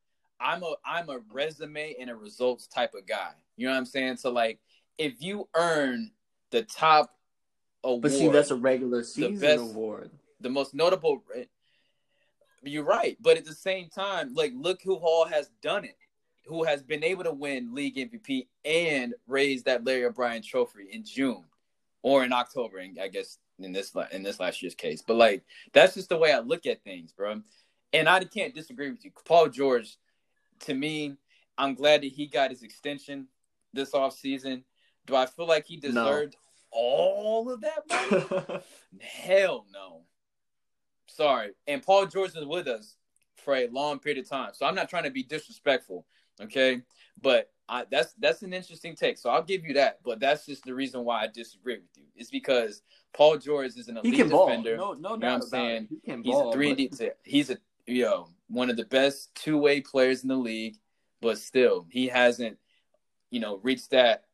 I'm a I'm a resume and a results type of guy. You know what I'm saying? So like, if you earn the top
award, but see, that's a regular season the best, award.
The most notable. You're right, but at the same time, like, look who Hall has done it. Who has been able to win league MVP and raise that Larry O'Brien trophy in June or in October? And I guess in this in this last year's case, but like that's just the way I look at things, bro. And I can't disagree with you. Paul George, to me, I'm glad that he got his extension this off season. Do I feel like he deserved no. all of that money? Hell no. Sorry. And Paul George is with us for a long period of time. So I'm not trying to be disrespectful, okay? But I, that's that's an interesting take. So I'll give you that. But that's just the reason why I disagree with you. It's because Paul George is an elite defender.
Ball. No, no you know I'm saying?
He can he's ball, a three and D. He's a you know one of the best two way players in the league. But still, he hasn't you know, reach that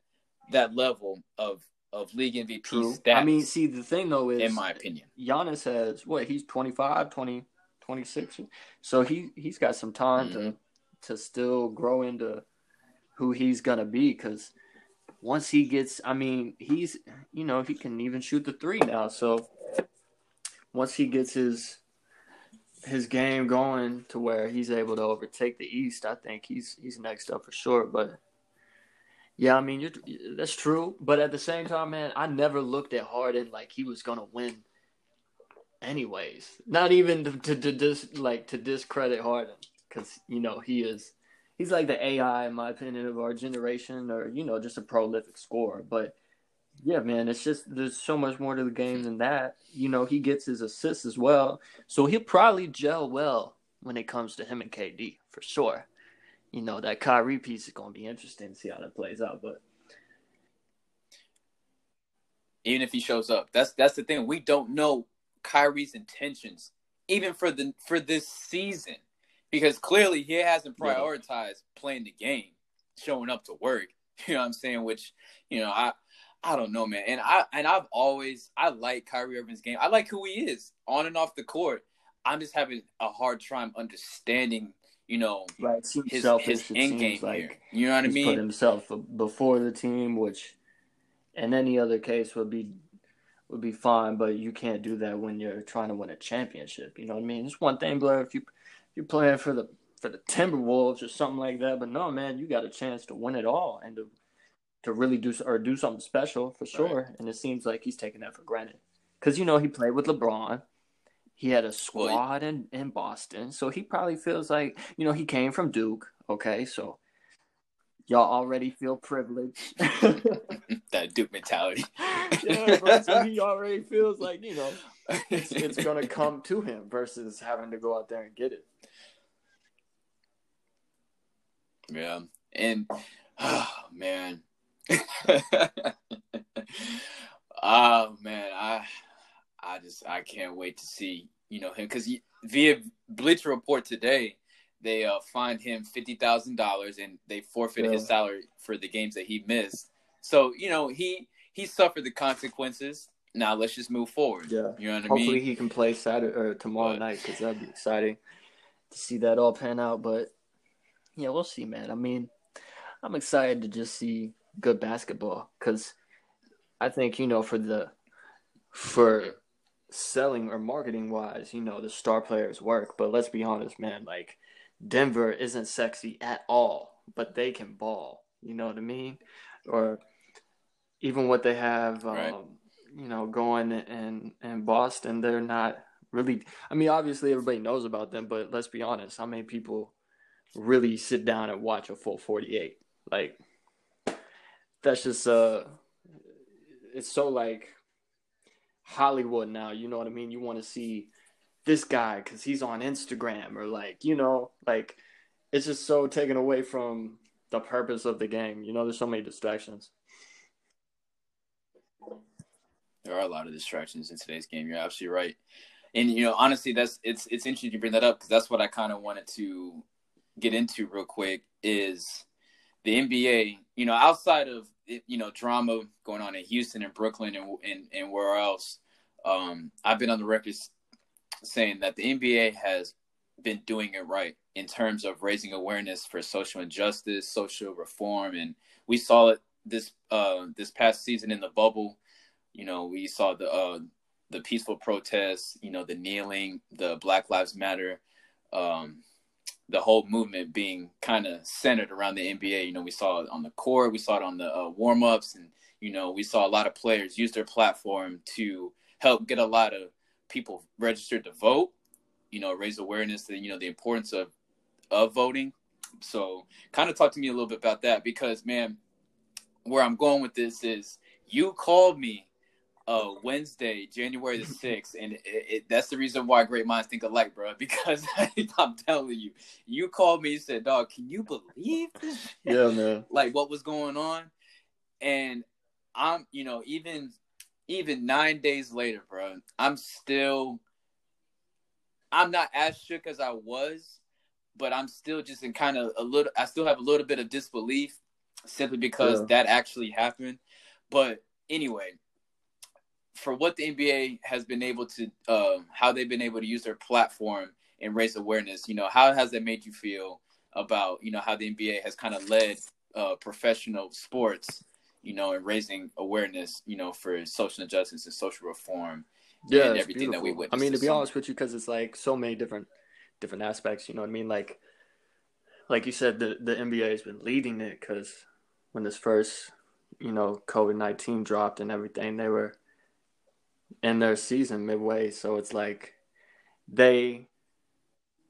that level of of league MVP True. stats. I
mean, see, the thing though is,
in my opinion,
Giannis has what? He's 25, 20, 26. So he he's got some time mm-hmm. to to still grow into who he's gonna be. Because once he gets, I mean, he's you know he can even shoot the three now. So once he gets his his game going to where he's able to overtake the East, I think he's he's next up for sure. But yeah, I mean, that's true. But at the same time, man, I never looked at Harden like he was gonna win. Anyways, not even to, to, to dis, like to discredit Harden because you know he is he's like the AI in my opinion of our generation, or you know just a prolific scorer. But yeah, man, it's just there's so much more to the game than that. You know, he gets his assists as well, so he'll probably gel well when it comes to him and KD for sure. You know, that Kyrie piece is going to be interesting to see how that plays out, but
even if he shows up, that's that's the thing. We don't know Kyrie's intentions even for the for this season because clearly he hasn't prioritized yeah. playing the game, showing up to work. You know what I'm saying? Which, you know, I I don't know, man. And I and I've always I like Kyrie Irving's game. I like who he is on and off the court. I'm just having a hard time understanding, you know,
right. his his end game like here.
You know what I mean?
Put himself before the team, which in any other case would be would be fine, but you can't do that when you're trying to win a championship. You know what I mean? It's one thing, Blair, if you you're playing for the for the Timberwolves or something like that, but no, man, you got a chance to win it all and to to really do or do something special for sure. Right. And it seems like he's taking that for granted because you know he played with LeBron. He had a squad in, in Boston, so he probably feels like you know he came from Duke. Okay, so y'all already feel privileged.
that Duke mentality.
yeah, bro, so he already feels like you know it's, it's gonna come to him versus having to go out there and get it.
Yeah, and oh man, oh man, I I just I can't wait to see you know him because via Bleacher Report today they uh, fined him fifty thousand dollars and they forfeited yeah. his salary for the games that he missed. So you know he he suffered the consequences. Now let's just move forward.
Yeah,
you know what
Hopefully I
mean.
Hopefully he can play Saturday or tomorrow but, night because that'd be exciting to see that all pan out. But yeah, we'll see, man. I mean, I'm excited to just see good basketball because I think you know for the for selling or marketing wise, you know the star players work. But let's be honest, man. Like Denver isn't sexy at all, but they can ball. You know what I mean? Or even what they have, right. um, you know, going in in Boston, they're not really. I mean, obviously everybody knows about them, but let's be honest. How many people really sit down and watch a full forty eight? Like that's just uh it's so like Hollywood now, you know what I mean? You want to see this guy cuz he's on Instagram or like, you know, like it's just so taken away from the purpose of the game. You know, there's so many distractions.
There are a lot of distractions in today's game. You're absolutely right. And you know, honestly, that's it's it's interesting to bring that up because that's what I kind of wanted to get into real quick is the NBA, you know, outside of you know drama going on in Houston and Brooklyn and and, and where else, um, I've been on the record saying that the NBA has been doing it right in terms of raising awareness for social injustice, social reform, and we saw it this uh, this past season in the bubble. You know, we saw the uh, the peaceful protests, you know, the kneeling, the Black Lives Matter. Um, the whole movement being kind of centered around the NBA. You know, we saw it on the court, we saw it on the uh, warm ups, and you know, we saw a lot of players use their platform to help get a lot of people registered to vote. You know, raise awareness that you know the importance of of voting. So, kind of talk to me a little bit about that because, man, where I'm going with this is you called me uh, Wednesday, January the sixth, and it, it, that's the reason why great minds think alike, bro. Because I'm telling you, you called me and said, "Dog, can you believe this?"
Yeah, man.
like what was going on, and I'm, you know, even even nine days later, bro, I'm still, I'm not as shook as I was, but I'm still just in kind of a little. I still have a little bit of disbelief, simply because yeah. that actually happened. But anyway for what the NBA has been able to, uh, how they've been able to use their platform and raise awareness, you know, how has that made you feel about, you know, how the NBA has kind of led uh, professional sports, you know, and raising awareness, you know, for social injustice and social reform. Yeah, and
everything beautiful. that we witness. I mean, to be honest with you, because it's like so many different different aspects. You know what I mean? Like, like you said, the the NBA has been leading it because when this first, you know, COVID nineteen dropped and everything, they were in their season midway. So it's like they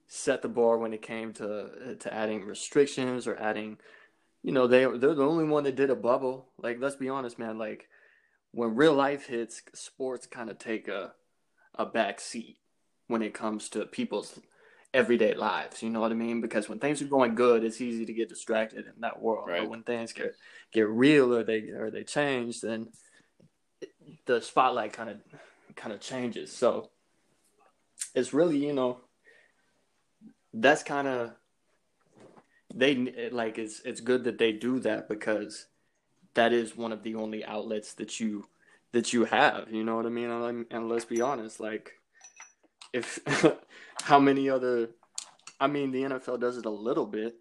set the bar when it came to to adding restrictions or adding you know they they're the only one that did a bubble. Like let's be honest man. Like when real life hits sports kind of take a a back seat when it comes to people's everyday lives. You know what i mean? Because when things are going good it's easy to get distracted in that world. Right. but when things get get real or they or they change then the spotlight kind of kind of changes. So it's really you know that's kind of they like it's it's good that they do that because that is one of the only outlets that you that you have you know what i mean? And, and let's be honest like if how many other i mean the nfl does it a little bit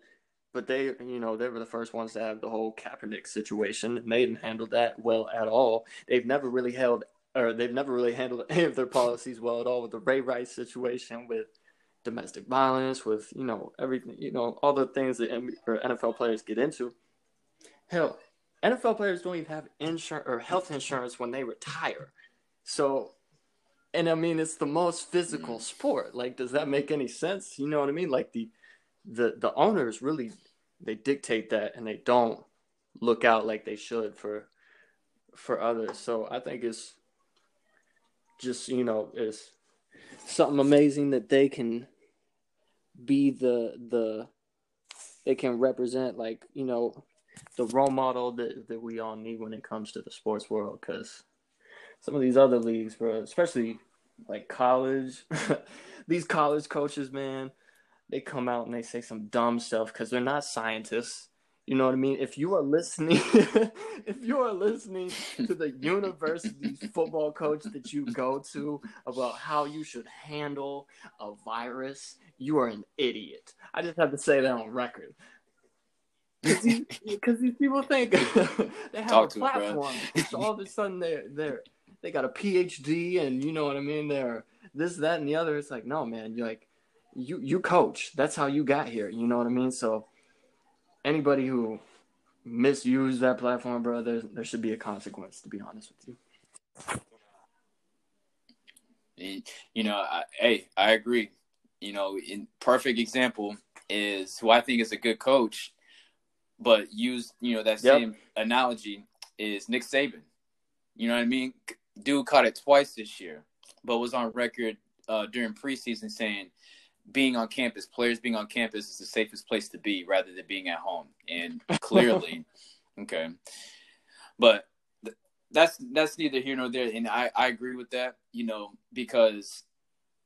but they you know they were the first ones to have the whole Kaepernick situation and they didn't handle that well at all they've never really held or they've never really handled any of their policies well at all with the ray rice situation with domestic violence, with you know everything, you know all the things that NFL players get into. Hell, NFL players don't even have insurance or health insurance when they retire. So, and I mean, it's the most physical mm. sport. Like, does that make any sense? You know what I mean? Like the the the owners really they dictate that, and they don't look out like they should for for others. So I think it's just you know it's something amazing that they can be the the they can represent like you know the role model that, that we all need when it comes to the sports world because some of these other leagues bro especially like college these college coaches man they come out and they say some dumb stuff because they're not scientists you know what I mean? If you are listening, if you are listening to the university's football coach that you go to about how you should handle a virus, you are an idiot. I just have to say that on record. Because these people think they have Talk a platform. so all of a sudden they're they're they got a PhD and you know what I mean. They're this, that, and the other. It's like no, man. You're like you you coach. That's how you got here. You know what I mean? So anybody who misused that platform, bro, there there should be a consequence. To be honest with
you. You know, I, hey, I agree. You know, in perfect example is who I think is a good coach, but use you know that same yep. analogy is Nick Saban. You know what I mean? Dude caught it twice this year, but was on record uh, during preseason saying being on campus, players being on campus is the safest place to be rather than being at home. And clearly, okay, but th- that's that's neither here nor there. And I I agree with that. You know because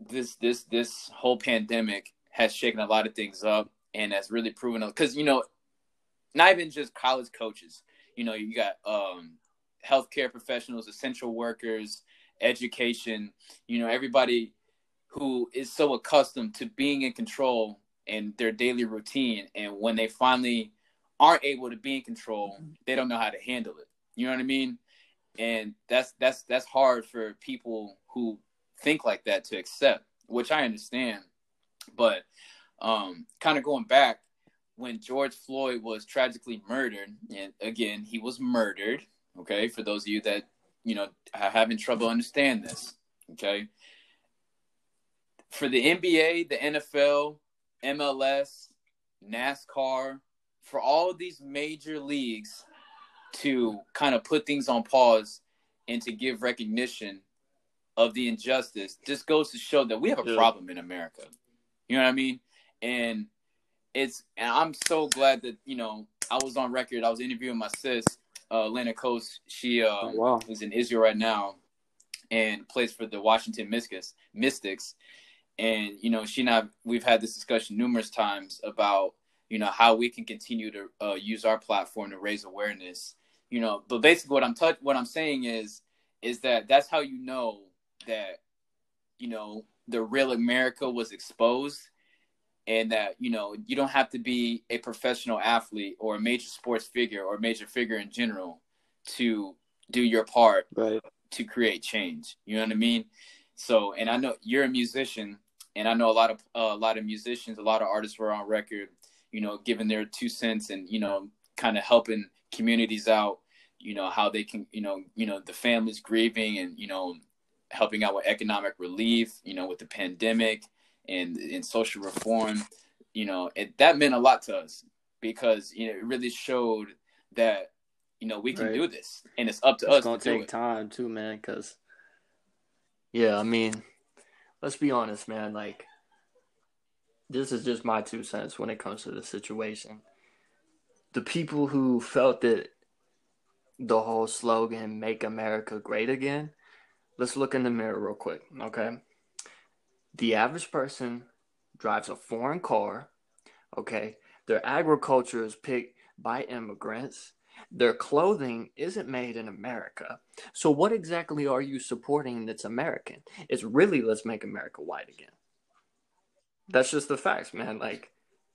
this this this whole pandemic has shaken a lot of things up and has really proven because you know not even just college coaches. You know you got um healthcare professionals, essential workers, education. You know everybody who is so accustomed to being in control in their daily routine and when they finally aren't able to be in control mm-hmm. they don't know how to handle it. You know what i mean? And that's that's that's hard for people who think like that to accept which i understand. But um kind of going back when george floyd was tragically murdered and again he was murdered okay for those of you that you know having trouble understand this okay for the NBA, the NFL, MLS, NASCAR, for all of these major leagues to kind of put things on pause and to give recognition of the injustice just goes to show that we have a problem in America. You know what I mean? And it's and I'm so glad that you know I was on record. I was interviewing my sis, uh, Lena Coast. She uh, oh, wow. is in Israel right now and plays for the Washington Mystics. Mystics, and you know she and I we've had this discussion numerous times about you know how we can continue to uh, use our platform to raise awareness you know but basically what i'm touch what i'm saying is is that that's how you know that you know the real america was exposed and that you know you don't have to be a professional athlete or a major sports figure or a major figure in general to do your part
right.
to create change. You know what I mean? So, and I know you're a musician, and I know a lot of uh, a lot of musicians, a lot of artists were on record, you know, giving their two cents and you know, kind of helping communities out. You know how they can, you know, you know the families grieving and you know helping out with economic relief. You know, with the pandemic and and social reform. You know, it, that meant a lot to us because you know it really showed that you know we can right. do this, and it's up to
it's
us.
It's gonna take time too, man. Because yeah, I mean, let's be honest, man. Like this is just my two cents when it comes to the situation. The people who felt that the whole slogan "Make America Great Again," let's look in the mirror real quick, okay? The average person drives a foreign car, okay? Their agriculture is picked by immigrants. Their clothing isn't made in America. So, what exactly are you supporting that's American? It's really let's make America white again. That's just the facts, man. Like,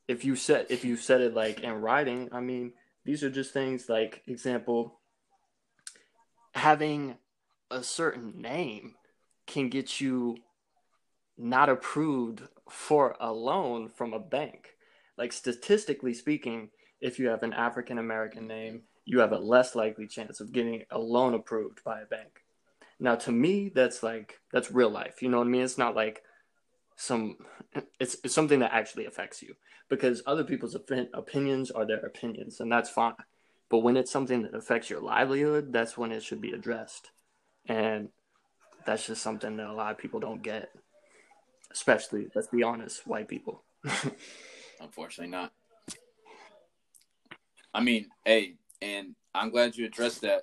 if you said if you said it like in writing, I mean, these are just things like example. Having a certain name can get you not approved for a loan from a bank. Like statistically speaking, if you have an African American name, you have a less likely chance of getting a loan approved by a bank. Now, to me, that's like that's real life. You know what I mean? It's not like some. It's, it's something that actually affects you because other people's op- opinions are their opinions, and that's fine. But when it's something that affects your livelihood, that's when it should be addressed, and that's just something that a lot of people don't get. Especially, let's be honest, white people.
Unfortunately, not. I mean, hey, and I'm glad you addressed that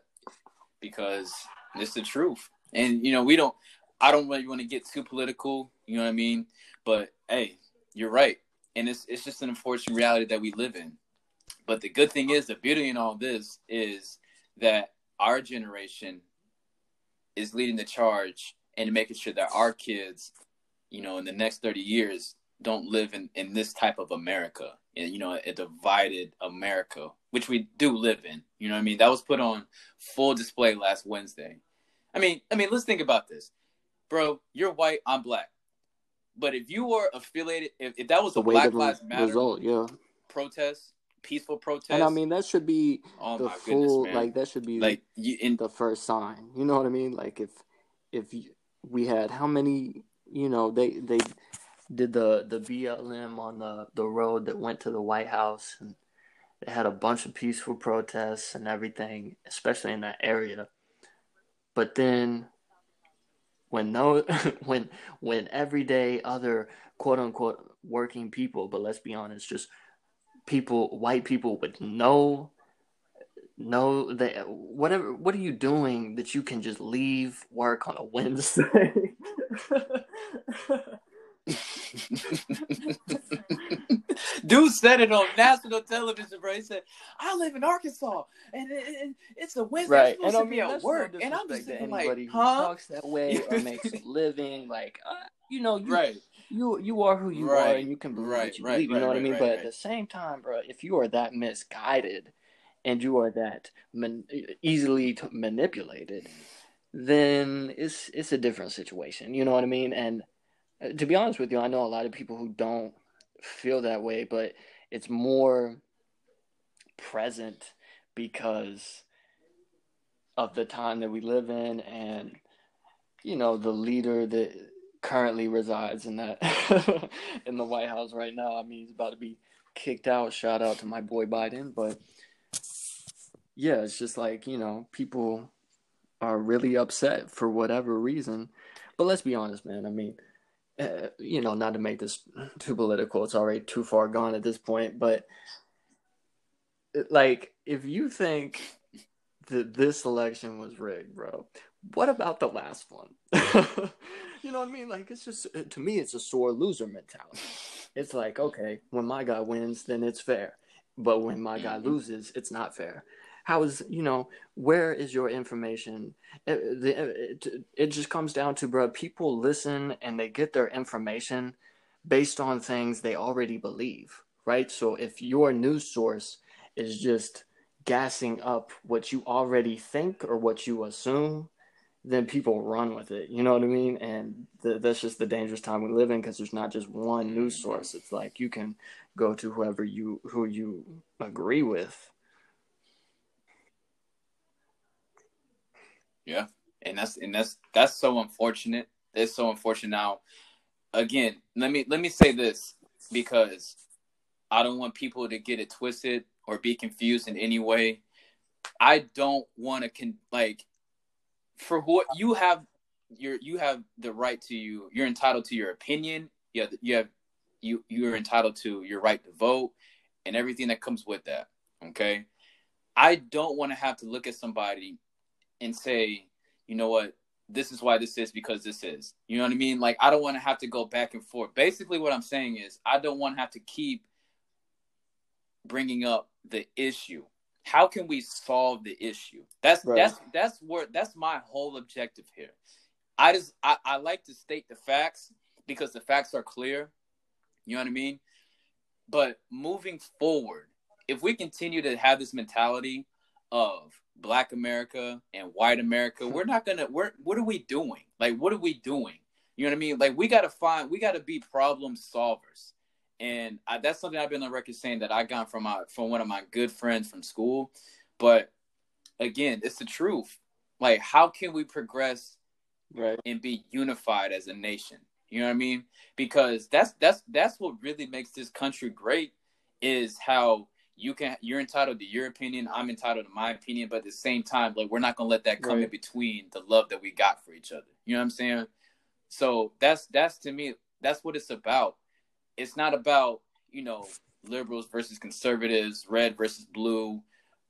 because it's the truth. And you know, we don't. I don't really want to get too political. You know what I mean? But hey, you're right, and it's it's just an unfortunate reality that we live in. But the good thing is, the beauty in all this is that our generation is leading the charge and making sure that our kids, you know, in the next 30 years, don't live in, in this type of America, and you know, a divided America which we do live in. You know what I mean? That was put on full display last Wednesday. I mean, I mean, let's think about this, bro. You're white, I'm black. But if you were affiliated, if, if that was the a Black Lives Matter result, yeah, protest, peaceful protest,
and I mean that should be oh the full, goodness, like that should be like in the first sign. You know what I mean? Like if if we had how many, you know, they they did the the BLM on the the road that went to the White House and they had a bunch of peaceful protests and everything, especially in that area. But then when no when when everyday other quote unquote working people, but let's be honest, just people white people with no no they whatever what are you doing that you can just leave work on a Wednesday?
Dude said it on national television, bro. He said, "I live in Arkansas, and it, it, it's a Wednesday. Right. Supposed and to I mean, be at work, and I'm just thinking like, who huh?
talks that way or makes a living, like, uh, you know, you, right? You you are who you right. are, and you can believe right. what you believe. you know what I mean? but at the same time, bro, if you are that misguided and you are that man- easily t- manipulated, then it's it's a different situation. You know what I mean? And uh, to be honest with you, I know a lot of people who don't feel that way, but it's more present because of the time that we live in and you know the leader that currently resides in that in the White House right now. I mean, he's about to be kicked out. Shout out to my boy Biden, but yeah, it's just like, you know, people are really upset for whatever reason. But let's be honest, man. I mean, uh, you know, not to make this too political, it's already too far gone at this point, but like, if you think that this election was rigged, bro, what about the last one? you know what I mean? Like, it's just, to me, it's a sore loser mentality. It's like, okay, when my guy wins, then it's fair. But when my guy mm-hmm. loses, it's not fair how is you know where is your information it, it, it just comes down to bro people listen and they get their information based on things they already believe right so if your news source is just gassing up what you already think or what you assume, then people run with it. You know what I mean? And the, that's just the dangerous time we live in because there's not just one news source. It's like you can go to whoever you who you agree with.
Yeah, and that's and that's that's so unfortunate. It's so unfortunate. Now, again, let me let me say this because I don't want people to get it twisted or be confused in any way. I don't want to con like for what you have your you have the right to you you're entitled to your opinion. You have, you have you you're entitled to your right to vote and everything that comes with that. Okay? I don't want to have to look at somebody and say, you know what, this is why this is because this is. You know what I mean? Like I don't want to have to go back and forth. Basically what I'm saying is I don't want to have to keep bringing up the issue. How can we solve the issue? That's right. that's that's where that's my whole objective here. I just I, I like to state the facts because the facts are clear. You know what I mean? But moving forward, if we continue to have this mentality of black America and white America, we're not gonna we're what are we doing? Like what are we doing? You know what I mean? Like we gotta find we gotta be problem solvers and I, that's something I've been on record saying that I got from my from one of my good friends from school. But again, it's the truth. Like, how can we progress right. and be unified as a nation? You know what I mean? Because that's that's that's what really makes this country great is how you can you're entitled to your opinion, I'm entitled to my opinion, but at the same time, like we're not gonna let that come right. in between the love that we got for each other. You know what I'm saying? So that's that's to me that's what it's about it's not about you know liberals versus conservatives, red versus blue,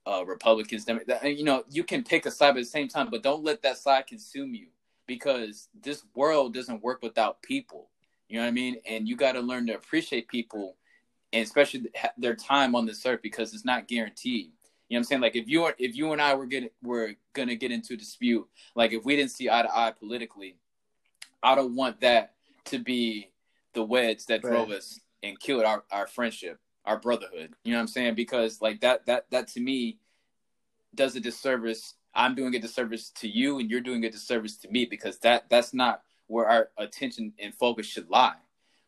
uh, Republicans. You know, you can pick a side but at the same time, but don't let that side consume you because this world doesn't work without people. You know what I mean? And you got to learn to appreciate people, and especially their time on this earth because it's not guaranteed. You know what I'm saying? Like if you are, if you and I were getting were gonna get into a dispute, like if we didn't see eye to eye politically, I don't want that to be the wedge that right. drove us and killed our, our friendship, our brotherhood. You know what I'm saying? Because like that that that to me does a disservice. I'm doing a disservice to you and you're doing a disservice to me because that that's not where our attention and focus should lie.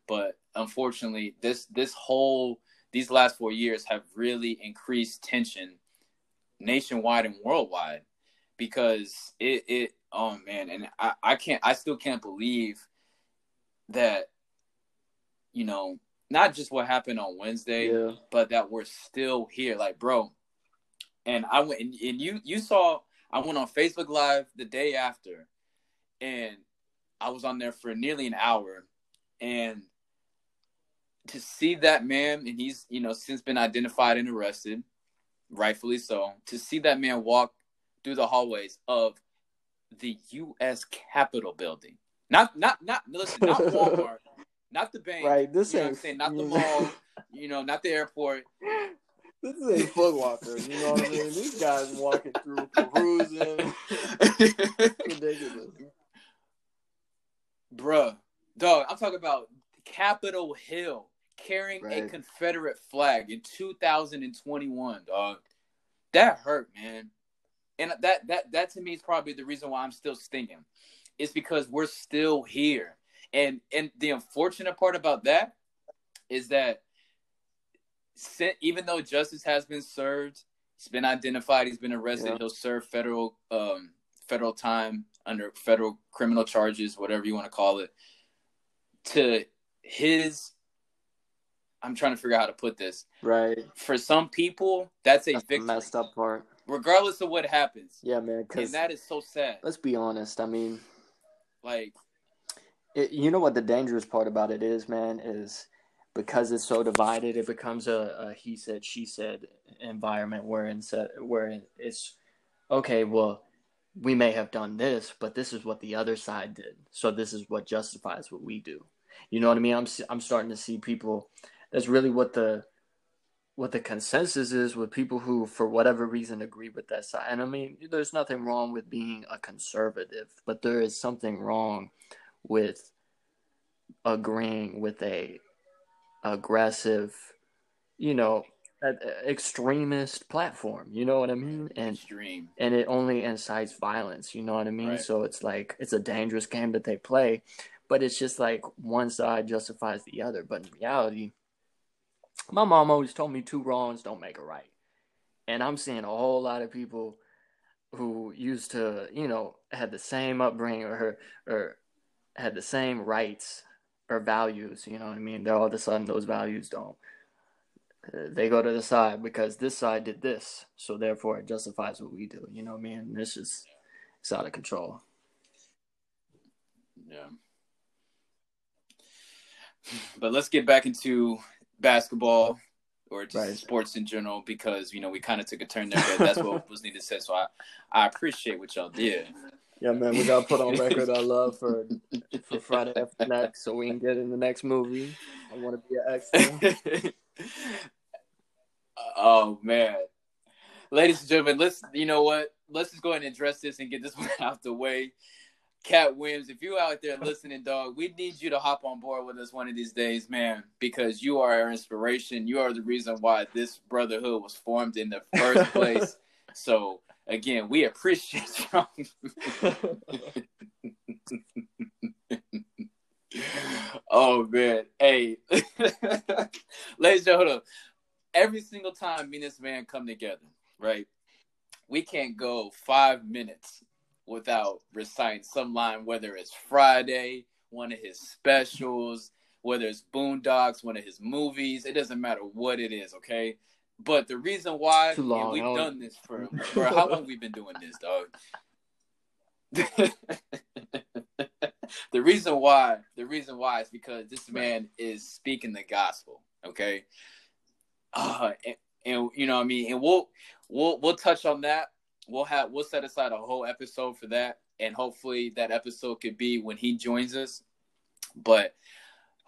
But unfortunately, this this whole these last four years have really increased tension nationwide and worldwide because it it oh man and I, I can't I still can't believe that you know, not just what happened on Wednesday, yeah. but that we're still here. Like, bro, and I went and, and you you saw I went on Facebook Live the day after, and I was on there for nearly an hour, and to see that man, and he's you know since been identified and arrested, rightfully so. To see that man walk through the hallways of the U.S. Capitol building, not not not listen, not Walmart, not the bank. Right. This ain't. I'm saying not the mall. You know, not the airport.
This is a Foot Locker. You know what I mean? These guys walking through, perusing.
Ridiculous. Bruh, dog. I'm talking about Capitol Hill carrying right. a Confederate flag in 2021, dog. That hurt, man. And that that that to me is probably the reason why I'm still stinging. It's because we're still here. And and the unfortunate part about that is that even though justice has been served, he's been identified, he's been arrested, yeah. he'll serve federal um, federal time under federal criminal charges, whatever you want to call it. To his I'm trying to figure out how to put this.
Right.
For some people, that's a
that's victory. messed up part.
Regardless of what happens.
Yeah, man.
And that is so sad.
Let's be honest. I mean,
like
it, you know what the dangerous part about it is, man, is because it's so divided, it becomes a, a he said she said environment where instead where it's okay. Well, we may have done this, but this is what the other side did, so this is what justifies what we do. You know what I mean? I'm I'm starting to see people. That's really what the what the consensus is with people who, for whatever reason, agree with that side. And I mean, there's nothing wrong with being a conservative, but there is something wrong with agreeing with a aggressive, you know, extremist platform. You know what I mean? And
Extreme.
and it only incites violence. You know what I mean? Right. So it's like it's a dangerous game that they play, but it's just like one side justifies the other. But in reality, my mom always told me two wrongs don't make a right, and I'm seeing a whole lot of people who used to, you know, had the same upbringing or or had the same rights or values. You know what I mean? They're all of a sudden those values don't uh, they go to the side because this side did this, so therefore it justifies what we do. You know what I mean? This is it's out of control.
Yeah. But let's get back into basketball or just right. sports in general because you know we kind of took a turn there, but that's what was needed said. So I I appreciate what y'all did.
Yeah, man, we got put on record our love for for Friday After Next, so we can get in the next movie. I want to be an extra.
Oh man, ladies and gentlemen, let's you know what? Let's just go ahead and address this and get this one out the way. Katt Williams, if you out there listening, dog, we need you to hop on board with us one of these days, man, because you are our inspiration. You are the reason why this brotherhood was formed in the first place. so again, we appreciate you. oh man, hey, ladies and gentlemen, every single time me and this man come together, right? We can't go five minutes without reciting some line, whether it's Friday, one of his specials, whether it's Boondocks, one of his movies. It doesn't matter what it is, okay? But the reason why long, we've done this for for how long we've been doing this, dog. the reason why, the reason why is because this man is speaking the gospel. Okay, uh, and, and you know what I mean, and we'll we'll we'll touch on that. We'll have we'll set aside a whole episode for that, and hopefully that episode could be when he joins us. But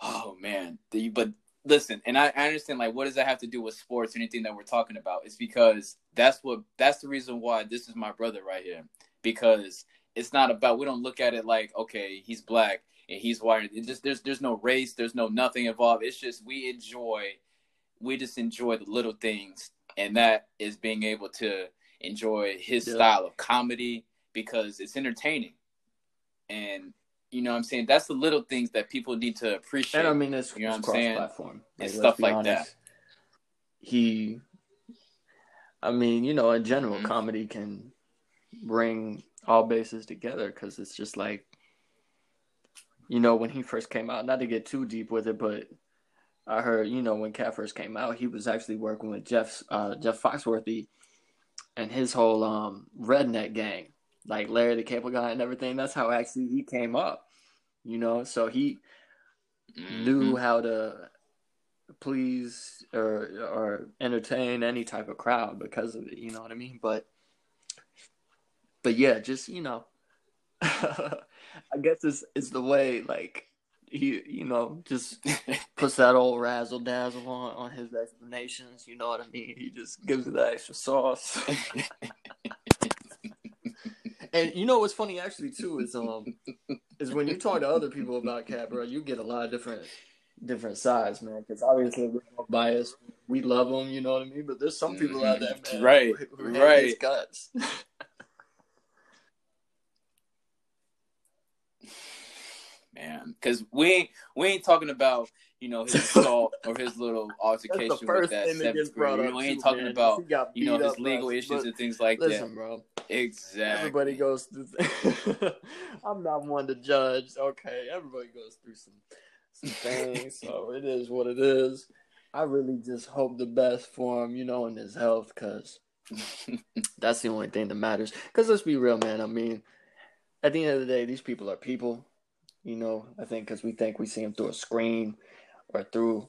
oh man, the, but listen, and I, I understand like what does that have to do with sports or anything that we're talking about? It's because that's what that's the reason why this is my brother right here. Because it's not about we don't look at it like okay he's black and he's white. It just there's there's no race, there's no nothing involved. It's just we enjoy we just enjoy the little things, and that is being able to enjoy his yeah. style of comedy because it's entertaining. And you know what I'm saying? That's the little things that people need to appreciate.
And I mean, it's,
you know
it's cross platform.
Like, and stuff like honest. that.
He, I mean, you know, in general, mm-hmm. comedy can bring all bases together because it's just like, you know, when he first came out, not to get too deep with it, but I heard, you know, when Katt first came out, he was actually working with Jeff uh, Jeff Foxworthy and his whole um, redneck gang, like Larry the Cable Guy and everything. That's how actually he came up, you know. So he mm-hmm. knew how to please or or entertain any type of crowd because of it. You know what I mean? But but yeah, just you know, I guess it's it's the way like he you know just puts that old razzle dazzle on on his explanations. You know what I mean? He just gives it that extra sauce. and you know what's funny actually too is um is when you talk to other people about Katt, bro, you get a lot of different different sides, man. Because obviously we're all biased. We love them, you know what I mean. But there's some people out there, man,
right, who, who right,
guts.
man. Because we ain't we ain't talking about you know his assault or his little altercation with that seventh grader. We ain't talking man. about you know his legal issues and things like
listen,
that.
bro.
Exactly.
Everybody goes through. I'm not one to judge. Okay, everybody goes through some some things, so it is what it is. I really just hope the best for him, you know, in his health, because that's the only thing that matters. Because let's be real, man. I mean, at the end of the day, these people are people. You know, I think because we think we see them through a screen or through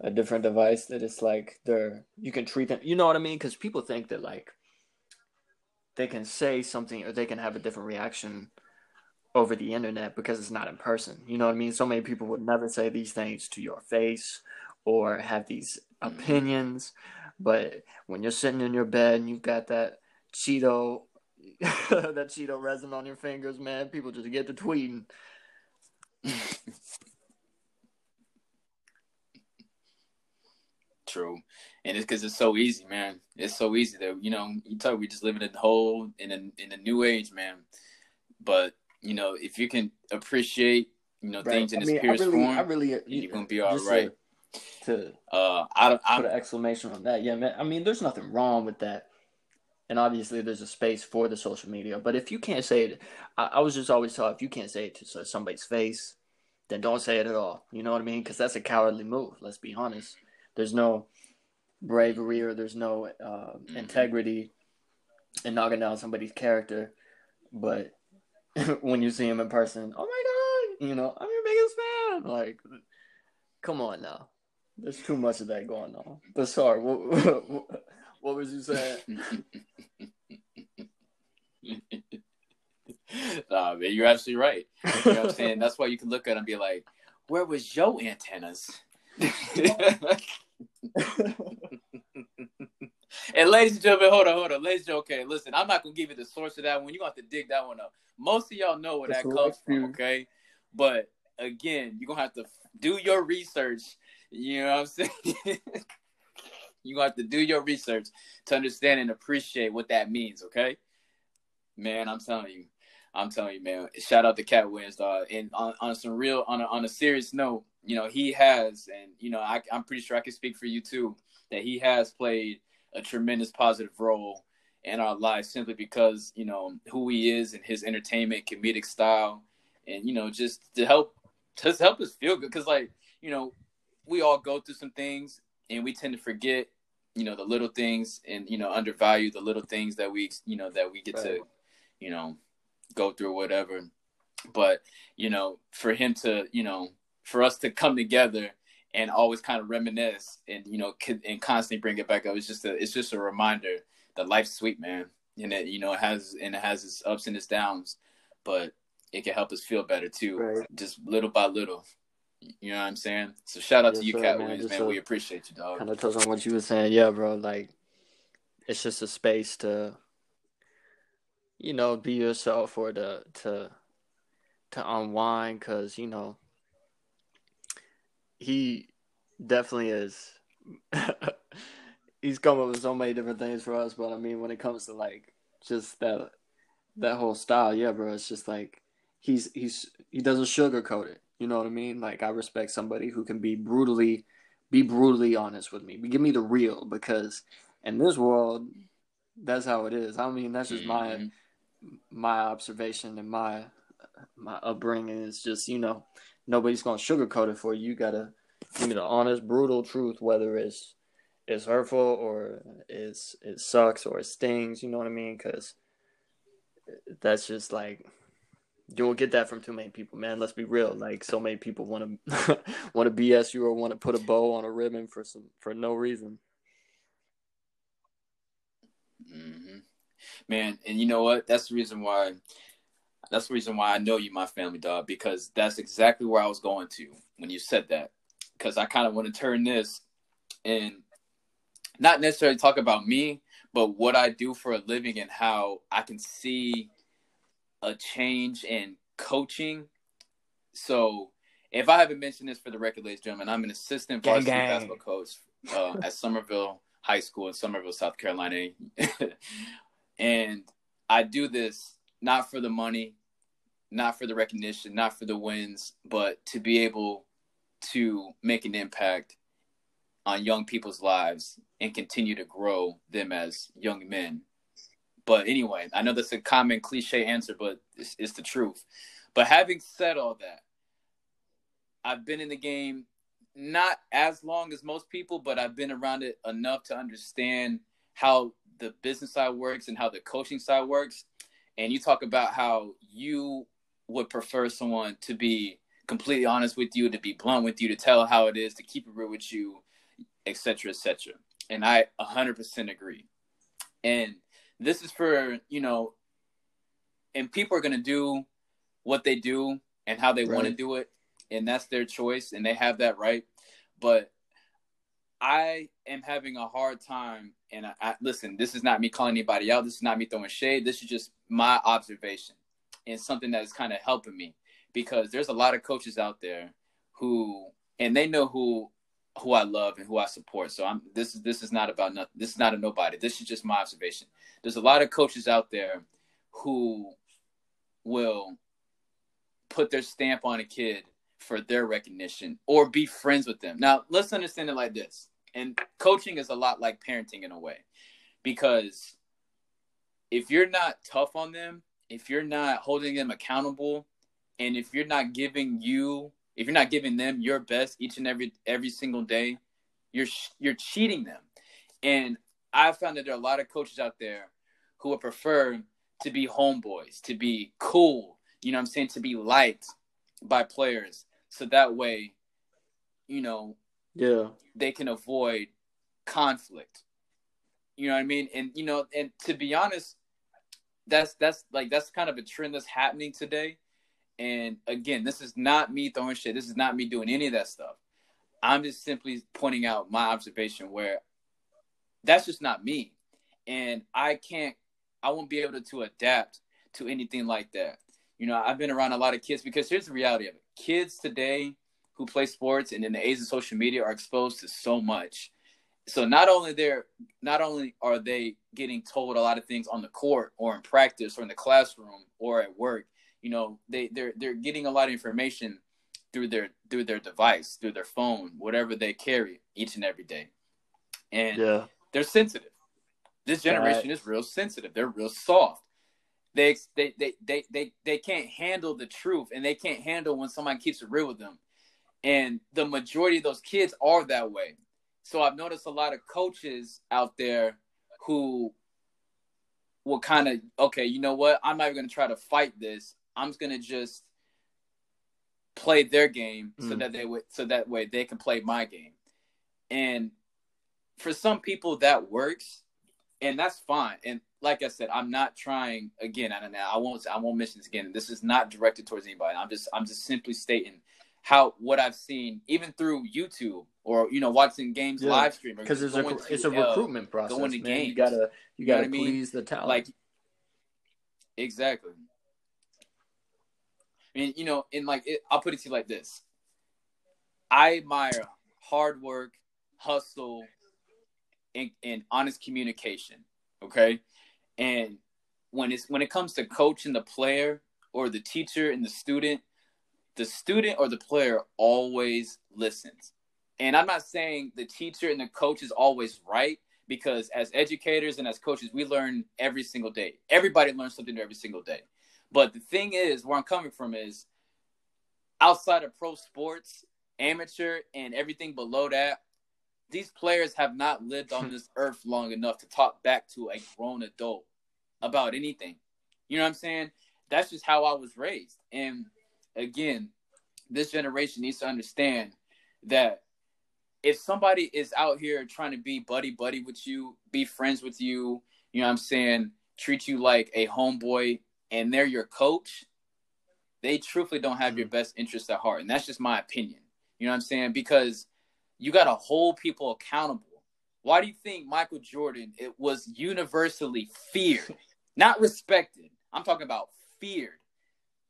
a different device that it's like they're you can treat them. You know what I mean? Because people think that like they can say something or they can have a different reaction over the internet because it's not in person. You know what I mean? So many people would never say these things to your face or have these mm-hmm. opinions. But when you're sitting in your bed and you've got that Cheeto that Cheeto resin on your fingers, man, people just get to tweeting
True. and it's because it's so easy, man. It's so easy that you know you talk. We just living in the whole in a in a new age, man. But you know, if you can appreciate you know right. things in I its mean, purest I really, form, I really, you're gonna be uh, all uh, right.
To, uh, I don't put an exclamation on that. Yeah, man. I mean, there's nothing wrong with that and obviously there's a space for the social media. But if you can't say it, I, I was just always taught if you can't say it to somebody's face, then don't say it at all. You know what I mean? Because that's a cowardly move. Let's be honest. There's no bravery or there's no uh, integrity in knocking down somebody's character. But when you see him in person, oh my god, you know, I'm your biggest fan. Like, come on now. There's too much of that going on. But sorry, what, what was you saying?
nah, man, you're absolutely right. You know what I'm saying? That's why you can look at it and be like, where was your antennas? and ladies and gentlemen, hold on, hold on. Ladies and gentlemen, okay, listen, I'm not gonna give you the source of that one. You're gonna have to dig that one up. Most of y'all know where that comes from, okay? But again, you're gonna have to do your research. You know what I'm saying? gonna have to do your research to understand and appreciate what that means, okay? Man, I'm telling you. I'm telling you, man. Shout out to Katt Williams, dog. Uh, and on, on some real, on a, on a serious note, you know, he has, and you know, I, I'm pretty sure I can speak for you too, that he has played a tremendous positive role in our lives simply because you know who he is and his entertainment, comedic style, and you know, just to help, just help us feel good. Because like, you know, we all go through some things, and we tend to forget, you know, the little things, and you know, undervalue the little things that we, you know, that we get right. to, you know, go through whatever. But you know, for him to, you know, for us to come together and always kind of reminisce and you know and constantly bring it back up. It's just a it's just a reminder that life's sweet, man, and it you know it has and it has its ups and its downs, but it can help us feel better too, right. just little by little. You know what I'm saying? So shout out yes, to you, sir, Katt man. Williams, man. we appreciate you, dog.
Kind of touch on what you were saying, yeah, bro. Like it's just a space to you know, be yourself or to to to unwind because you know he definitely is. he's come up with so many different things for us, but I mean, when it comes to like just that that whole style, yeah, bro, it's just like he's he's he doesn't sugarcoat it. You know what I mean? Like I respect somebody who can be brutally be brutally honest with me. Give me the real because in this world, that's how it is. I mean, that's just mm-hmm. my my observation and my my upbringing is just you know nobody's gonna sugarcoat it for you. You gotta give me the honest, brutal truth, whether it's it's hurtful or it's it sucks or it stings. You know what I mean? Because that's just like you won't get that from too many people, man. Let's be real. Like so many people want to want to BS you or want to put a bow on a ribbon for some for no reason.
Mm-hmm man. And you know what? That's the reason why. That's the reason why I know you, my family dog, because that's exactly where I was going to when you said that. Because I kind of want to turn this and not necessarily talk about me, but what I do for a living and how I can see a change in coaching. So, if I haven't mentioned this for the record, ladies and gentlemen, I'm an assistant varsity basketball coach uh, at Summerville High School in Summerville, South Carolina. And I do this not for the money, not for the recognition, not for the wins, but to be able to make an impact on young people's lives and continue to grow them as young men. But anyway, I know that's a common cliche answer, but it's, it's the truth. But having said all that, I've been in the game not as long as most people, but I've been around it enough to understand how the business side works and how the coaching side works. And you talk about how you would prefer someone to be completely honest with you, to be blunt with you, to tell how it is, to keep it real with you, etc., etc. And I 100% agree. And this is for, you know, and people are going to do what they do and how they right. want to do it. And that's their choice and they have that right. But I am having a hard time, and I, I, listen. This is not me calling anybody out. This is not me throwing shade. This is just my observation, and something that is kind of helping me because there's a lot of coaches out there who, and they know who who I love and who I support. So I'm this is this is not about nothing. This is not a nobody. This is just my observation. There's a lot of coaches out there who will put their stamp on a kid for their recognition or be friends with them. Now, let's understand it like this. And coaching is a lot like parenting in a way. Because if you're not tough on them, if you're not holding them accountable, and if you're not giving you if you're not giving them your best each and every every single day, you're you're cheating them. And I found that there are a lot of coaches out there who would prefer to be homeboys, to be cool, you know I'm saying, to be liked by players. So that way, you know,
yeah,
they can avoid conflict. You know what I mean? And you know, and to be honest, that's that's like that's kind of a trend that's happening today and again, this is not me throwing shit. This is not me doing any of that stuff. I'm just simply pointing out my observation where that's just not me. And I can't, I won't be able to adapt to anything like that. You know, I've been around a lot of kids because here's the reality of it kids today who play sports and in the age of social media are exposed to so much. So not only they're not only are they getting told a lot of things on the court or in practice or in the classroom or at work, you know they they're they're getting a lot of information through their through their device through their phone whatever they carry each and every day. And yeah. they're sensitive. This generation right. is real sensitive. They're real soft. They, they they they they they can't handle the truth and they can't handle when somebody keeps it real with them. And the majority of those kids are that way. So i've noticed a lot of coaches out there who will kind of okay you know what? I'm not even going to try to fight this I'm gonna just play their game mm. so that they would so that way they can play my game. And for some people that works and that's fine. And like I said, I'm not trying again, I don't know, I won't I won't mention this again. This is not directed towards anybody. I'm just I'm just simply stating how what I've seen even through YouTube or you know watching games yeah. live stream
because it's a it's a recruitment process. Going to man. games, you gotta you gotta you please I mean? the talent.
Like exactly. Mean, you know, in like, it, I'll put it to you like this: I admire hard work, hustle, and, and honest communication. Okay, and when it's when it comes to coaching the player or the teacher and the student, the student or the player always listens. And I'm not saying the teacher and the coach is always right because as educators and as coaches, we learn every single day. Everybody learns something every single day. But the thing is, where I'm coming from is outside of pro sports, amateur, and everything below that, these players have not lived on this earth long enough to talk back to a grown adult about anything. You know what I'm saying? That's just how I was raised. And again, this generation needs to understand that if somebody is out here trying to be buddy buddy with you, be friends with you, you know what I'm saying, treat you like a homeboy and they're your coach, they truthfully don't have your mm. best interest at heart. And that's just my opinion. You know what I'm saying? Because you got to hold people accountable. Why do you think Michael Jordan it was universally feared, not respected? I'm talking about feared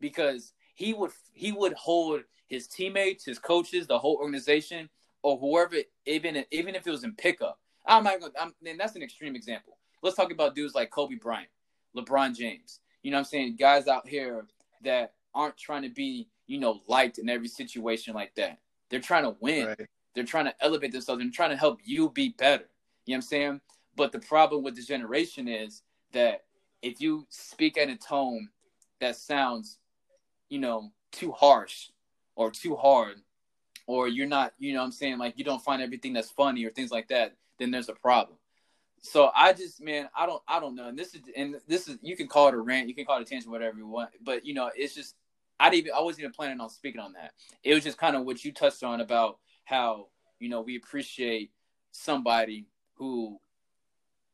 because he would he would hold his teammates, his coaches, the whole organization, or whoever, even even if it was in pickup. I'm not. I'm, and that's an extreme example. Let's talk about dudes like Kobe Bryant, LeBron James. You know what I'm saying? Guys out here that aren't trying to be, you know, liked in every situation like that. They're trying to win. Right. They're trying to elevate themselves and trying to help you be better. You know what I'm saying? But the problem with this generation is that if you speak at a tone that sounds, you know, too harsh or too hard, or you're not, you know I'm saying, like you don't find everything that's funny or things like that, then there's a problem so I just man, I don't I don't know. And this is and this is you can call it a rant, you can call it a tangent, whatever you want. But you know, it's just I didn't even I wasn't even planning on speaking on that. It was just kind of what you touched on about how, you know, we appreciate somebody who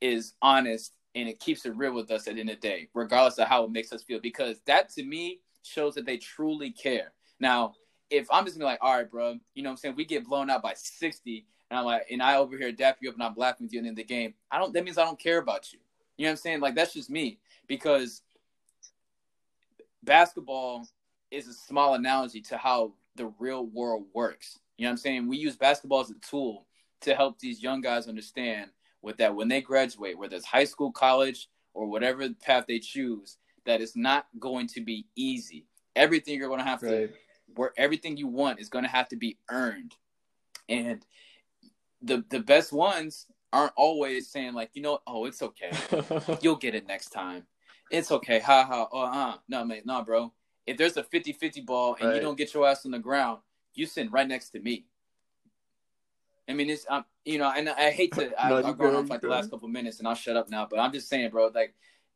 is honest and it keeps it real with us at the end of the day, regardless of how it makes us feel. Because that to me shows that they truly care. Now, if I'm just gonna be like, all right, bro, you know what I'm saying? We get blown out by 60 and I'm like, and I over here dap you up and I'm laughing with you in the game. I don't. That means I don't care about you. You know what I'm saying? Like that's just me because basketball is a small analogy to how the real world works. You know what I'm saying? We use basketball as a tool to help these young guys understand with that when they graduate, whether it's high school, college, or whatever path they choose, that it's not going to be easy. Everything you're going to have right. to, where everything you want is going to have to be earned, and the the best ones aren't always saying like, you know, oh, it's okay, you'll get it next time. It's okay, ha ha. Oh, uh, no, man, no, bro. If there's a 50-50 ball and right. you don't get your ass on the ground, you sit right next to me. I mean, it's um, you know, and I hate to. I, have gone on for like the last couple minutes, and I'll shut up now. But I'm just saying, bro. Like,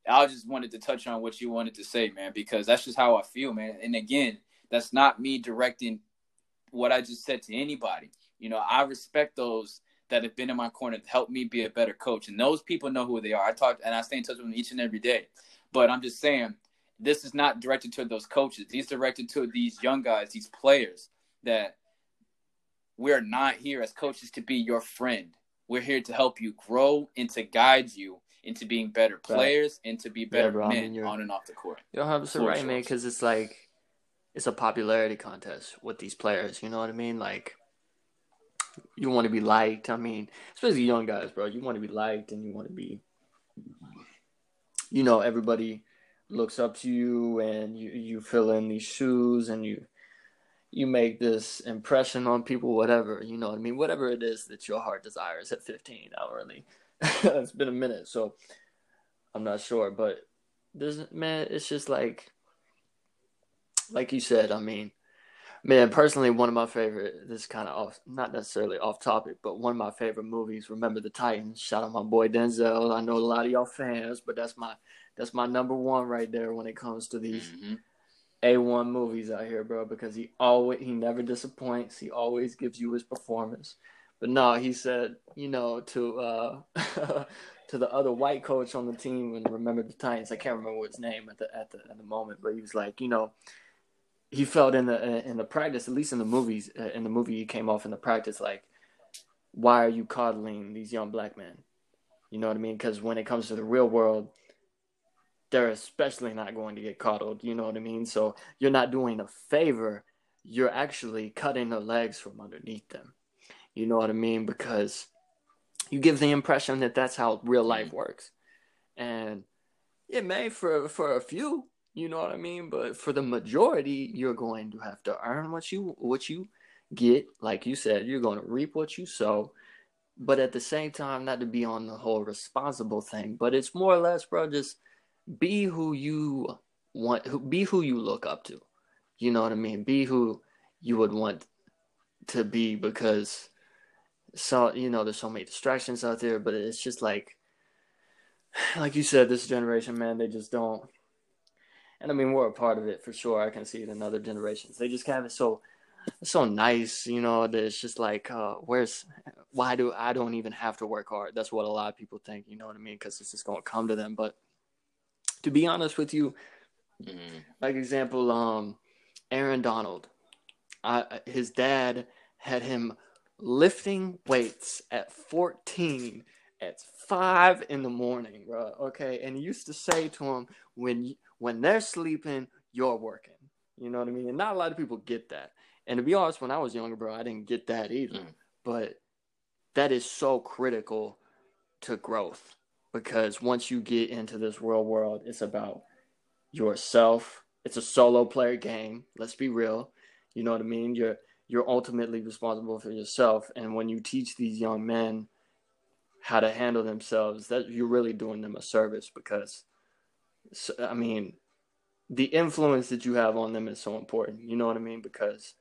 I just wanted to touch on what you wanted to say, man, because that's just how I feel, man. And again, that's not me directing what I just said to anybody. You know, I respect those that have been in my corner to help me be a better coach, and those people know who they are. I talk and I stay in touch with them each and every day. But I'm just saying, this is not directed to those coaches. These directed to these young guys, these players that we're not here as coaches to be your friend. We're here to help you grow and to guide you into being better players right. and to be better yeah, men I mean, on and off the court.
You're 100 right, man, because it's like it's a popularity contest with these players. You know what I mean? Like you want to be liked. I mean, especially young guys, bro. You want to be liked and you want to be, you know, everybody looks up to you and you you fill in these shoes and you you make this impression on people, whatever, you know what I mean? Whatever it is that your heart desires at 15 hourly. it's been a minute, so I'm not sure. But this man, it's just like, like you said, I mean, man, personally, one of my favorite, this is kind of off, not necessarily off topic, but one of my favorite movies, Remember the Titans. Shout out my boy Denzel. I know a lot of y'all fans, but that's my, that's my number one right there when it comes to these. Mm-hmm a1 movies out here, bro, because he always he never disappoints. He always gives you his performance. But no, he said, you know, to uh to the other white coach on the team and remember the Titans. I can't remember his name at the at the at the moment, but he was like, you know, he felt in the in the practice, at least in the movies, uh, in the movie he came off in the practice like why are you coddling these young black men? You know what I mean? Because when it comes to the real world, they're especially not going to get coddled. You know what I mean? So you're not doing a favor. You're actually cutting the legs from underneath them. You know what I mean? Because you give the impression that that's how real life mm-hmm. works. And it may for for a few, you know what I mean? But for the majority, you're going to have to earn what you what you get. Like you said, you're going to reap what you sow. But at the same time, not to be on the whole responsible thing, but it's more or less, bro, just be who you want be who you look up to you know what i mean be who you would want to be because so you know there's so many distractions out there but it's just like like you said this generation man they just don't and i mean we're a part of it for sure i can see it in other generations they just have it so so nice you know that it's just like uh where's why do i don't even have to work hard that's what a lot of people think you know what i mean because it's just to come to them but to be honest with you, mm-hmm. like example, um, Aaron Donald, I, his dad had him lifting weights at 14 at five in the morning, bro. Okay, and he used to say to him, "When when they're sleeping, you're working." You know what I mean? And not a lot of people get that. And to be honest, when I was younger, bro, I didn't get that either. Mm. But that is so critical to growth because once you get into this real world, it's about yourself. It's a solo player game. Let's be real. You know what I mean? You're you're ultimately responsible for yourself. And when you teach these young men how to handle themselves, that you're really doing them a service because I mean, the influence that you have on them is so important. You know what I mean? Because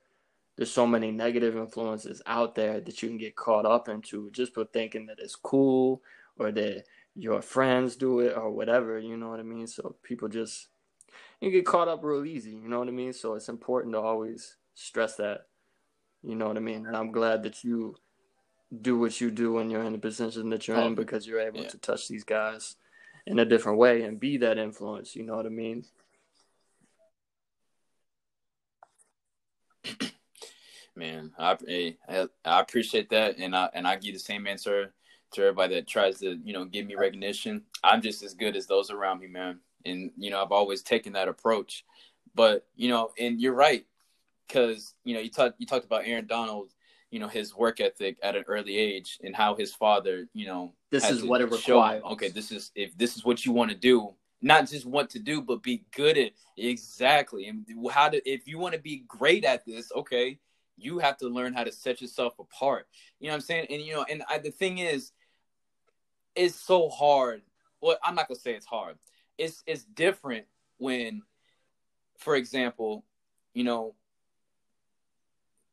there's so many negative influences out there that you can get caught up into just for thinking that it's cool or that your friends do it or whatever, you know what I mean? So people just you get caught up real easy, you know what I mean? So it's important to always stress that. You know what I mean? And I'm glad that you do what you do when you're in the position that you're oh, in because you're able yeah. to touch these guys in a different way and be that influence, you know what I mean?
Man, I, I, I appreciate that, and I and I give the same answer to everybody that tries to, you know, give me recognition. I'm just as good as those around me, man. And, you know, I've always taken that approach. But, you know, and you're right. Cause, you know, you talked you talked about Aaron Donald you know his work ethic at an early age and how his father you know
this is what it requires.
okay this is if this is what you want to do not just what to do but be good at exactly and how to if you want to be great at this okay you have to learn how to set yourself apart. You know what i'm saying? And you know and I, the thing is it's so hard. Well i'm not gonna say it's hard. It's it's different when for example you know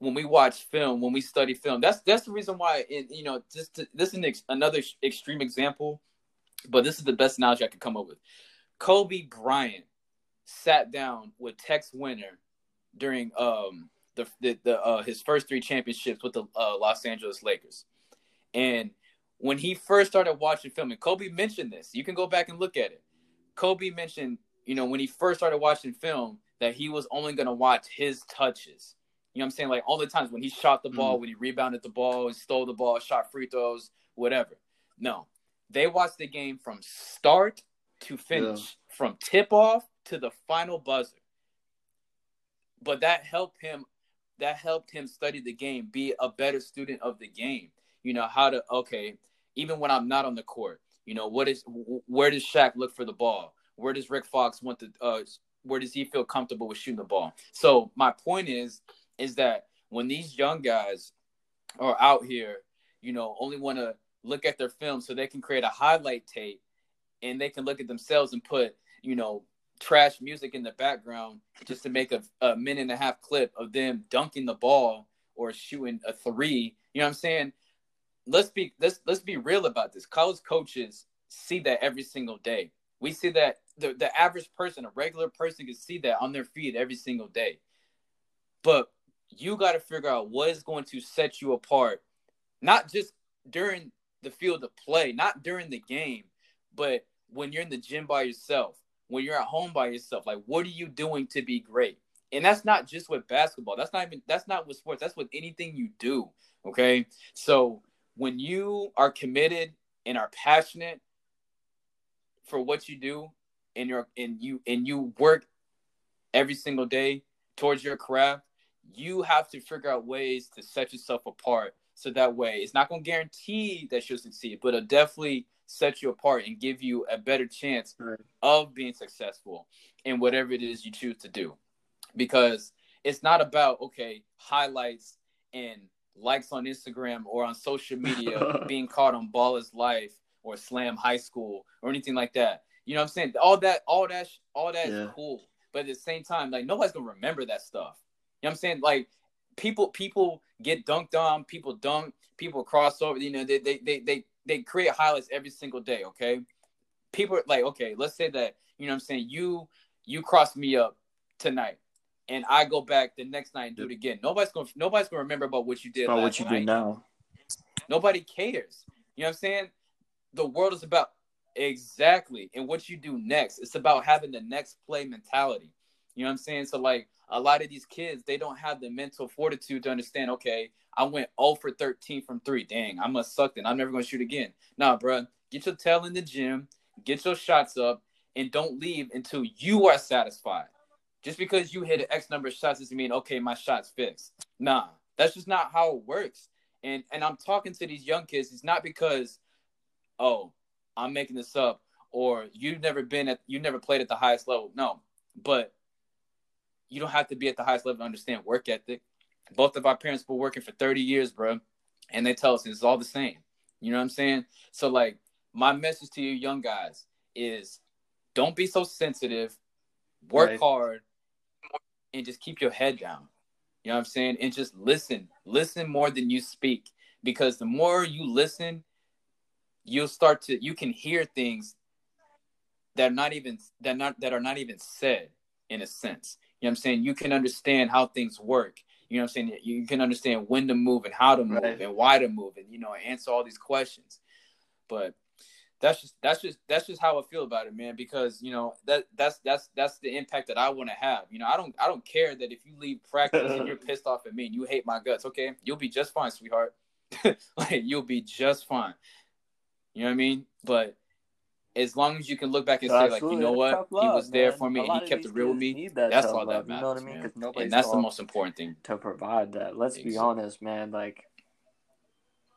when we watch film, when we study film, that's that's the reason why. It, you know, just to, this is an ex, another extreme example, but this is the best analogy I could come up with. Kobe Bryant sat down with Tex Winter during um the the, the uh, his first three championships with the uh, Los Angeles Lakers, and when he first started watching film, and Kobe mentioned this, you can go back and look at it. Kobe mentioned, you know, when he first started watching film, that he was only going to watch his touches you know what I'm saying? Like all the times when he shot the ball, mm when he rebounded the ball, and stole the ball, shot free throws, whatever. No, they watched the game from start to finish, yeah. from tip off to the final buzzer. But that helped him. That helped him study the game, be a better student of the game. You know how to okay, even when I'm not on the court. You know what is where does Shaq look for the ball? Where does Rick Fox want to? Uh, where does he feel comfortable with shooting the ball? So my point is is that when these young guys are out here, you know, only want to look at their film so they can create a highlight tape and they can look at themselves and put, you know, trash music in the background just to make a, a minute and a half clip of them dunking the ball or shooting a three. You know what I'm saying? Let's be let's let's be real about this. College coaches see that every single day. We see that the, the average person, a regular person, can see that on their feed every single day. But you got to figure out what is going to set you apart, not just during the field of play, not during the game, but when you're in the gym by yourself, when you're at home by yourself. Like, what are you doing to be great? And that's not just with basketball. That's not even that's not with sports. That's with anything you do. Okay. So when you are committed and are passionate for what you do and you're and you and you work every single day towards your craft, you have to figure out ways to set yourself apart so that way it's not going to guarantee that you'll succeed but it'll definitely set you apart and give you a better chance right. of being successful in whatever it is you choose to do because it's not about okay highlights and likes on instagram or on social media being caught on Ballislife or slam high school or anything like that you know what i'm saying all that all that all that yeah. is cool but at the same time like nobody's gonna remember that stuff know what I'm saying? Like people people get dunked on, people dunk, people cross over, you know, they they they they, they create highlights every single day, okay? People are like, okay, let's say that, you know what I'm saying, you you cross me up tonight and I go back the next night and do it again. Nobody's gonna nobody's gonna remember about what you did.
About what you
night.
do now.
Nobody cares. You know what I'm saying? The world is about exactly and what you do next. It's about having the next play mentality. You know what I'm saying? So like a lot of these kids, they don't have the mental fortitude to understand, okay, I went 0 for 13 from three. Dang, I must suck then. I'm never to shoot again. Nah, bro, get your tail in the gym, get your shots up, and don't leave until you are satisfied. Just because you hit X number of shots doesn't mean, okay, my shot's fixed. Nah, that's just not how it works. And and I'm talking to these young kids. It's not because, oh, I'm making this up, or you've never been at, you've never played at the highest level. No, but you don't have to be at the highest level to understand work ethic. Both of our parents were working for 30 years, bro. And they tell us it's all the same. You know what I'm saying? So, like, my message to you young guys is don't be so sensitive, work right. hard, and just keep your head down. You know what I'm saying? And just listen. Listen more than you speak. Because the more you listen, you'll start to you can hear things that are not even that not that are not even said in a sense. You know what I'm saying? You can understand how things work. You know what I'm saying? You can understand when to move and how to move right. and why to move and you know answer all these questions. But that's just that's just that's just how I feel about it, man. Because you know that that's that's that's the impact that I want to have. You know, I don't I don't care that if you leave practice and you're pissed off at me and you hate my guts. Okay, you'll be just fine, sweetheart. like you'll be just fine. You know what I mean? But as long as you can look back and say like, you know what, love, he was there man. for me and he kept it real with me. That that's all love, that matters. You know what I mean? And that's the most important thing
to provide that. Let's exactly. be honest, man. Like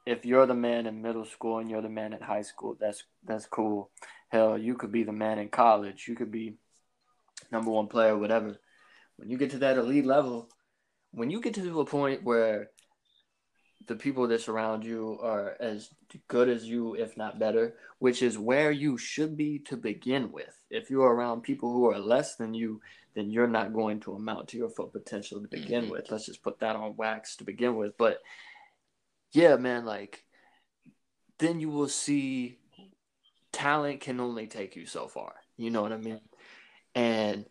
if you're the man in middle school and you're the man in high school, that's that's cool. Hell, you could be the man in college. You could be number one player, whatever. When you get to that elite level, when you get to a point where the people that surround you are as good as you, if not better, which is where you should be to begin with. If you're around people who are less than you, then you're not going to amount to your full potential to begin mm-hmm. with. Let's just put that on wax to begin with. But yeah, man, like then you will see talent can only take you so far. You know what I mean? And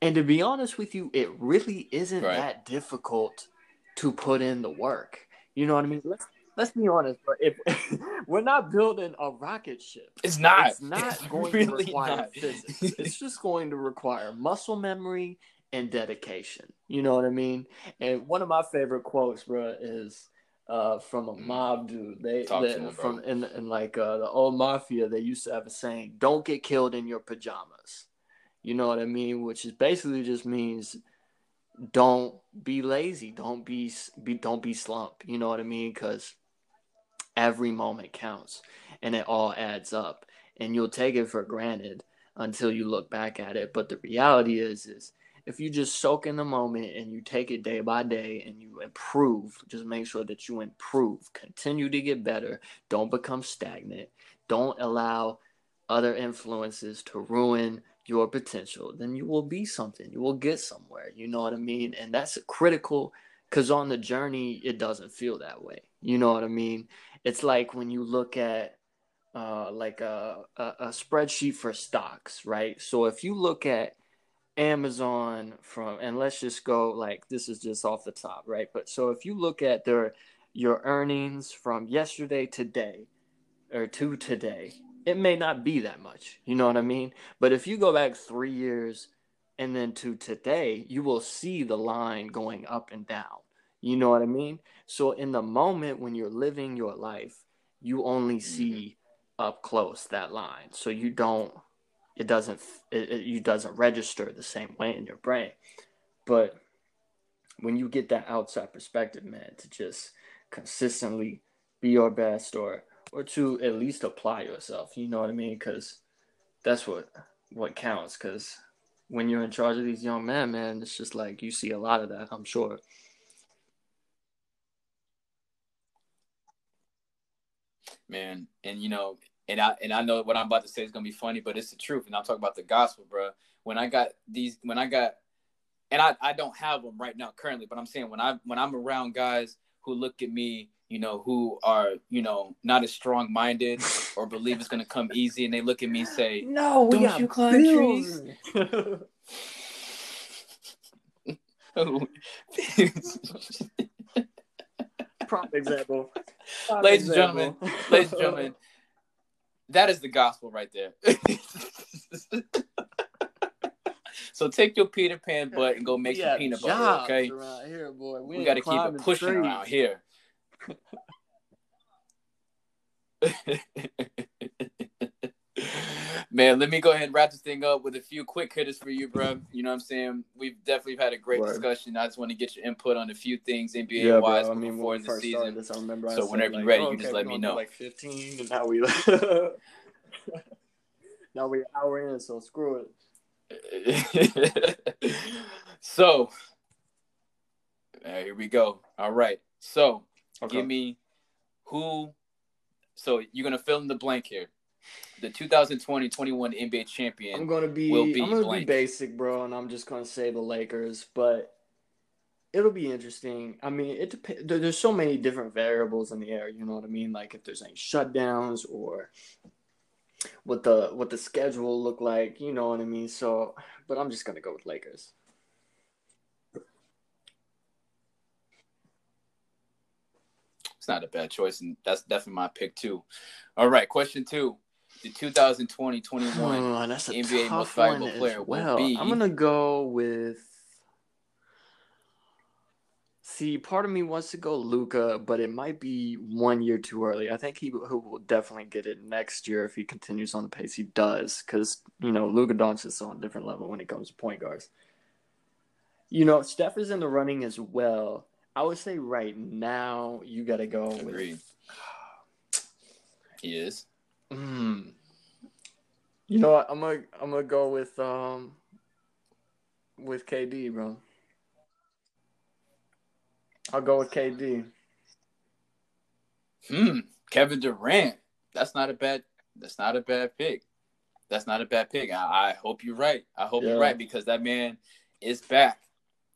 and to be honest with you, it really isn't right. that difficult to put in the work. You know what I mean? Let's let's be honest, but if we're not building a rocket ship,
it's not.
It's not it's going really to require not. physics. It's just going to require muscle memory and dedication. You know what I mean? And one of my favorite quotes, bro, is uh, from a mm. mob dude. They, from in, in like uh, the old mafia. They used to have a saying, "Don't get killed in your pajamas." You know what I mean? Which is basically just means don't be lazy. Don't be, be don't be slump. You know what I mean? Because every moment counts, and it all adds up. And you'll take it for granted until you look back at it. But the reality is, is if you just soak in the moment and you take it day by day and you improve, just make sure that you improve, continue to get better, don't become stagnant, don't allow other influences to ruin your potential, then you will be something. You will get somewhere. You know what I mean? And that's critical because on the journey, it doesn't feel that way. You know what I mean? It's like when you look at uh, like a, a, a spreadsheet for stocks, right? So if you look at Amazon from, and let's just go like this is just off the top, right? But so if you look at their your earnings from yesterday to today, or to today, it may not be that much. You know what I mean? But if you go back three years and then to today, you will see the line going up and down. You know what I mean? So in the moment when you're living your life, you only mm-hmm. see up close that line. So you don't it doesn't it, it you doesn't register the same way in your brain. But when you get that outside perspective, man, to just consistently be your best or or to at least apply yourself. You know what I mean? Because that's what what counts. Because when you're in charge of these young men, man, it's just like you see a lot of that. I'm sure.
Man, and you know, and I and I know what I'm about to say is gonna be funny, but it's the truth. And I'm talking about the gospel, bro. When I got these, when I got, and I I don't have them right now currently, but I'm saying when I when I'm around guys who look at me you know, who are, you know, not as strong minded or believe it's gonna come easy and they look at me and say, No, we don't you climb bills. trees?
Prop example. Prop
ladies example. and gentlemen, ladies and gentlemen, that is the gospel right there. so take your Peter Pan butt and go make some peanut butter, okay? Here, boy. We, we got to keep it pushing trees. around here. Man, let me go ahead and wrap this thing up with a few quick hitters for you, bro. You know what I'm saying? We've definitely had a great Word. discussion. I just want to get your input on a few things NBA yeah, wise bro. I mean, before the season. This, so whenever you're ready, oh, okay, you just let me know.
Like 15, and now we now we're hour in, so screw
it. so, uh, here we go. All right. So, Okay. Give me who. So you're gonna fill in the blank here. The 2020-21 NBA champion.
I'm gonna be. Will be I'm gonna blank. be basic, bro, and I'm just gonna say the Lakers. But it'll be interesting. I mean, it depends. There's so many different variables in the air. You know what I mean? Like if there's any shutdowns or what the what the schedule look like. You know what I mean? So, but I'm just gonna go with Lakers.
Not a bad choice, and that's definitely my pick too. All right, question two: the 2020-21 oh, NBA Most Valuable Player well. will be.
I'm gonna go with. See, part of me wants to go Luka, but it might be one year too early. I think he, he will definitely get it next year if he continues on the pace he does, because you know Luka Doncic is on a different level when it comes to point guards. You know, Steph is in the running as well, I would say right now you got to go Agreed. with.
He is.
Mm. You know what? I'm gonna I'm gonna go with um with KD, bro. I'll go with KD.
Hmm. Kevin Durant. That's not a bad. That's not a bad pick. That's not a bad pick. I, I hope you're right. I hope yeah. you're right because that man is back.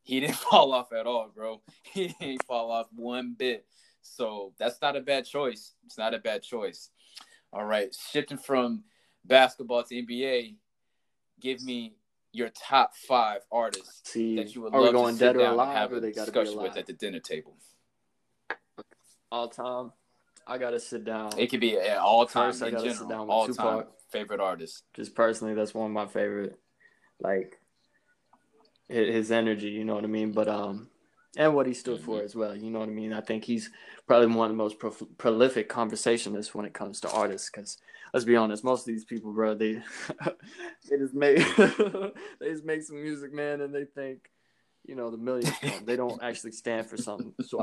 He didn't fall off at all, bro. He didn't fall off one bit. So that's not a bad choice. It's not a bad choice. All right, shifting from basketball to NBA, give me your top five artists See, that you would love to sit down and have a discussion with at the dinner table.
All time, I gotta sit down.
It could be at all time First, in general. all Tupac. time favorite artist.
Just personally, that's one of my favorite. Like his energy, you know what I mean. But um, and what he stood mm-hmm. for as well. You know what I mean? I think he's probably one of the most pro- prolific conversationalists when it comes to artists. Because let's be honest, most of these people, bro, they they just make they just make some music, man, and they think, you know, the millions. they don't actually stand for something. So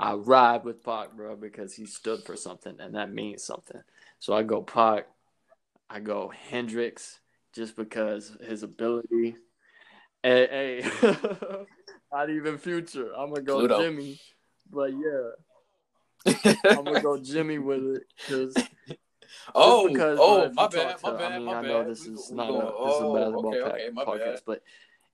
I, I ride with Pac, bro, because he stood for something, and that means something. So I go Pac, I go Hendrix, just because his ability. Hey, hey. Not even Future. I'm gonna go Pluto. Jimmy, but yeah, I'm gonna go Jimmy with it because.
Oh, because, oh, my bad, to, my bad,
I mean,
my
I know this is not a, this is a oh, basketball okay, okay, podcast, but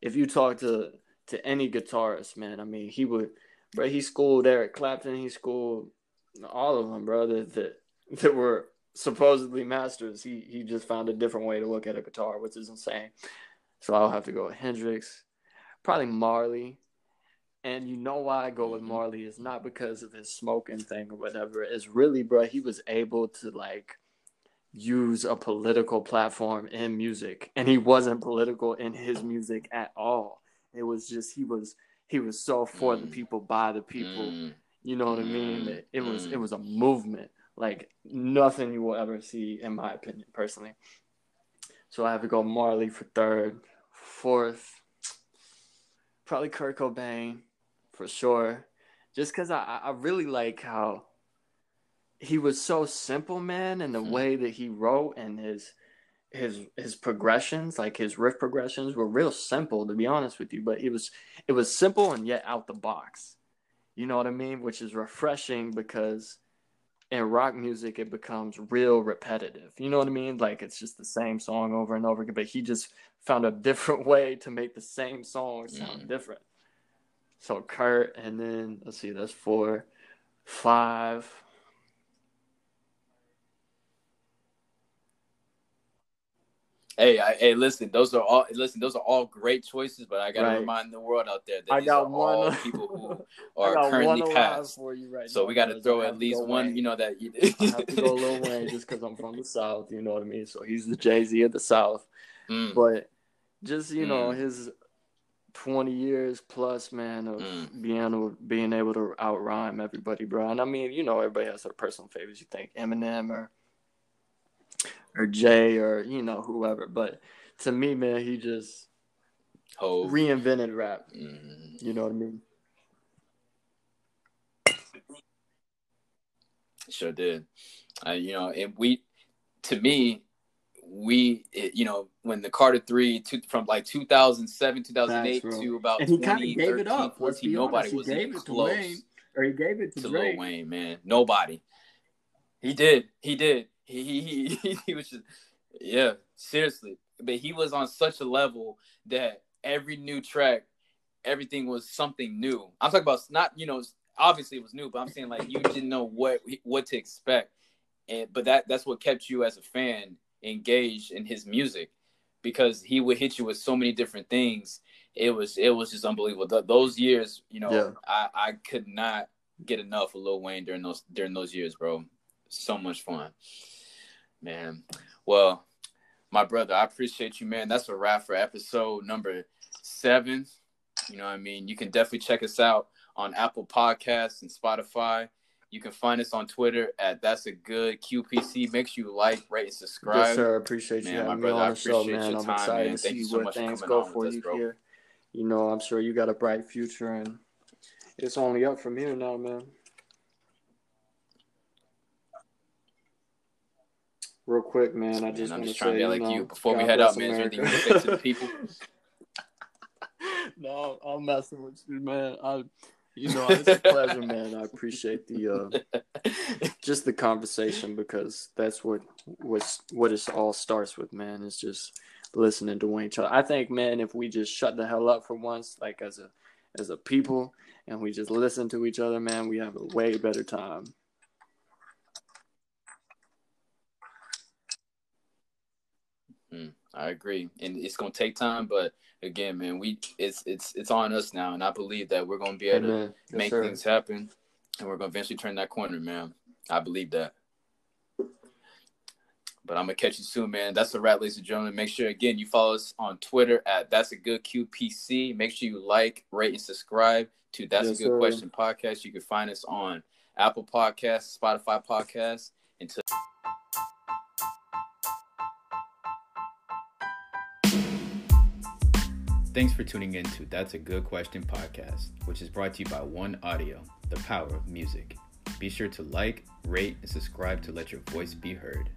if you talk to to any guitarist, man, I mean, he would, bro. He schooled Eric Clapton. He schooled all of them, brother, That that, that were supposedly masters. He he just found a different way to look at a guitar, which is insane. So I'll have to go with Hendrix, probably Marley. And you know why I go with mm-hmm. Marley is not because of his smoking thing or whatever. It's really, bro, he was able to like use a political platform in music, and he wasn't political in his music at all. It was just he was he was so for the mm. people by the people. Mm. You know what I mean? Mm. It, it was it was a movement like nothing you will ever see, in my opinion, personally. So I have to go Marley for third, fourth, probably Kurt Cobain for sure. Just because I, I really like how he was so simple, man, and the mm-hmm. way that he wrote and his his his progressions, like his riff progressions, were real simple to be honest with you. But it was it was simple and yet out the box. You know what I mean? Which is refreshing because in rock music it becomes real repetitive. You know what I mean? Like it's just the same song over and over again. But he just found a different way to make the same song sound mm. different. So Kurt, and then let's see, that's four, five.
Hey, I, hey, listen, those are all listen, those are all great choices, but I gotta right. remind the world out there that I these got are one, all people who are currently passed. For you right so now, we gotta throw at least one, Wayne. you know, that you
I have to go Lil Wayne just because I'm from the South, you know what I mean? So he's the Jay Z of the South. Mm. But just, you mm. know, his 20 years plus, man, of mm. being able, being able to out rhyme everybody, bro. And I mean, you know, everybody has their personal favorites. You think Eminem or or Jay or you know whoever, but to me, man, he just reinvented rap. Mm. You know what I mean?
Sure did. Uh, you know, and we, to me, we, it, you know, when the Carter Three to, from like 2007, 2008 to about and he 2013, it up. 14, nobody was even close.
Wayne, or he gave it to, to Lil
Wayne, man. Nobody. He did. He did. He he was just yeah, seriously. But he was on such a level that every new track, everything was something new. I'm talking about not you know obviously it was new, but I'm saying like you didn't know what what to expect, and but that that's what kept you as a fan engaged in his music because he would hit you with so many different things. It was it was just unbelievable. Th- those years, you know, yeah. I I could not get enough of Lil Wayne during those during those years, bro. So much fun, man. Well, my brother, I appreciate you, man. That's a wrap for episode number seven. You know what I mean? You can definitely check us out on Apple Podcasts and Spotify. You can find us on Twitter at That's a Good QPC. Make sure you like, rate, and subscribe. Yes,
sir. Appreciate man, you having me on the show, man. I'm time, excited man. to Thank see so where things go for you us, here. You know, I'm sure you got a bright future, and it's only up from here now, man. Real quick, man. I just man, I'm just trying say, to be like you, know, you before God we head out, man. Is there anything you say the people? no, I'm messing with you, man. I, you know, it's a pleasure, man. I appreciate the uh, just the conversation because that's what was what it all starts with, man. It's just listening to each other. I think, man, if we just shut the hell up for once, like as a as a people, and we just listen to each other, man, we have a way better time.
Mm, I agree, and it's gonna take time, but again, man, we it's it's it's on us now, and I believe that we're gonna be able Amen. to yes, make sir. things happen, and we're gonna eventually turn that corner, man. I believe that. But I'm gonna catch you soon, man. That's a wrap, ladies and gentlemen. Make sure again you follow us on Twitter at That's a Good QPC. Make sure you like, rate, and subscribe to That's yes, a Good sir. Question podcast. You can find us on Apple Podcasts, Spotify Podcasts. Until Thanks for tuning in to That's a Good Question podcast, which is brought to you by One Audio, the power of music. Be sure to like, rate, and subscribe to let your voice be heard.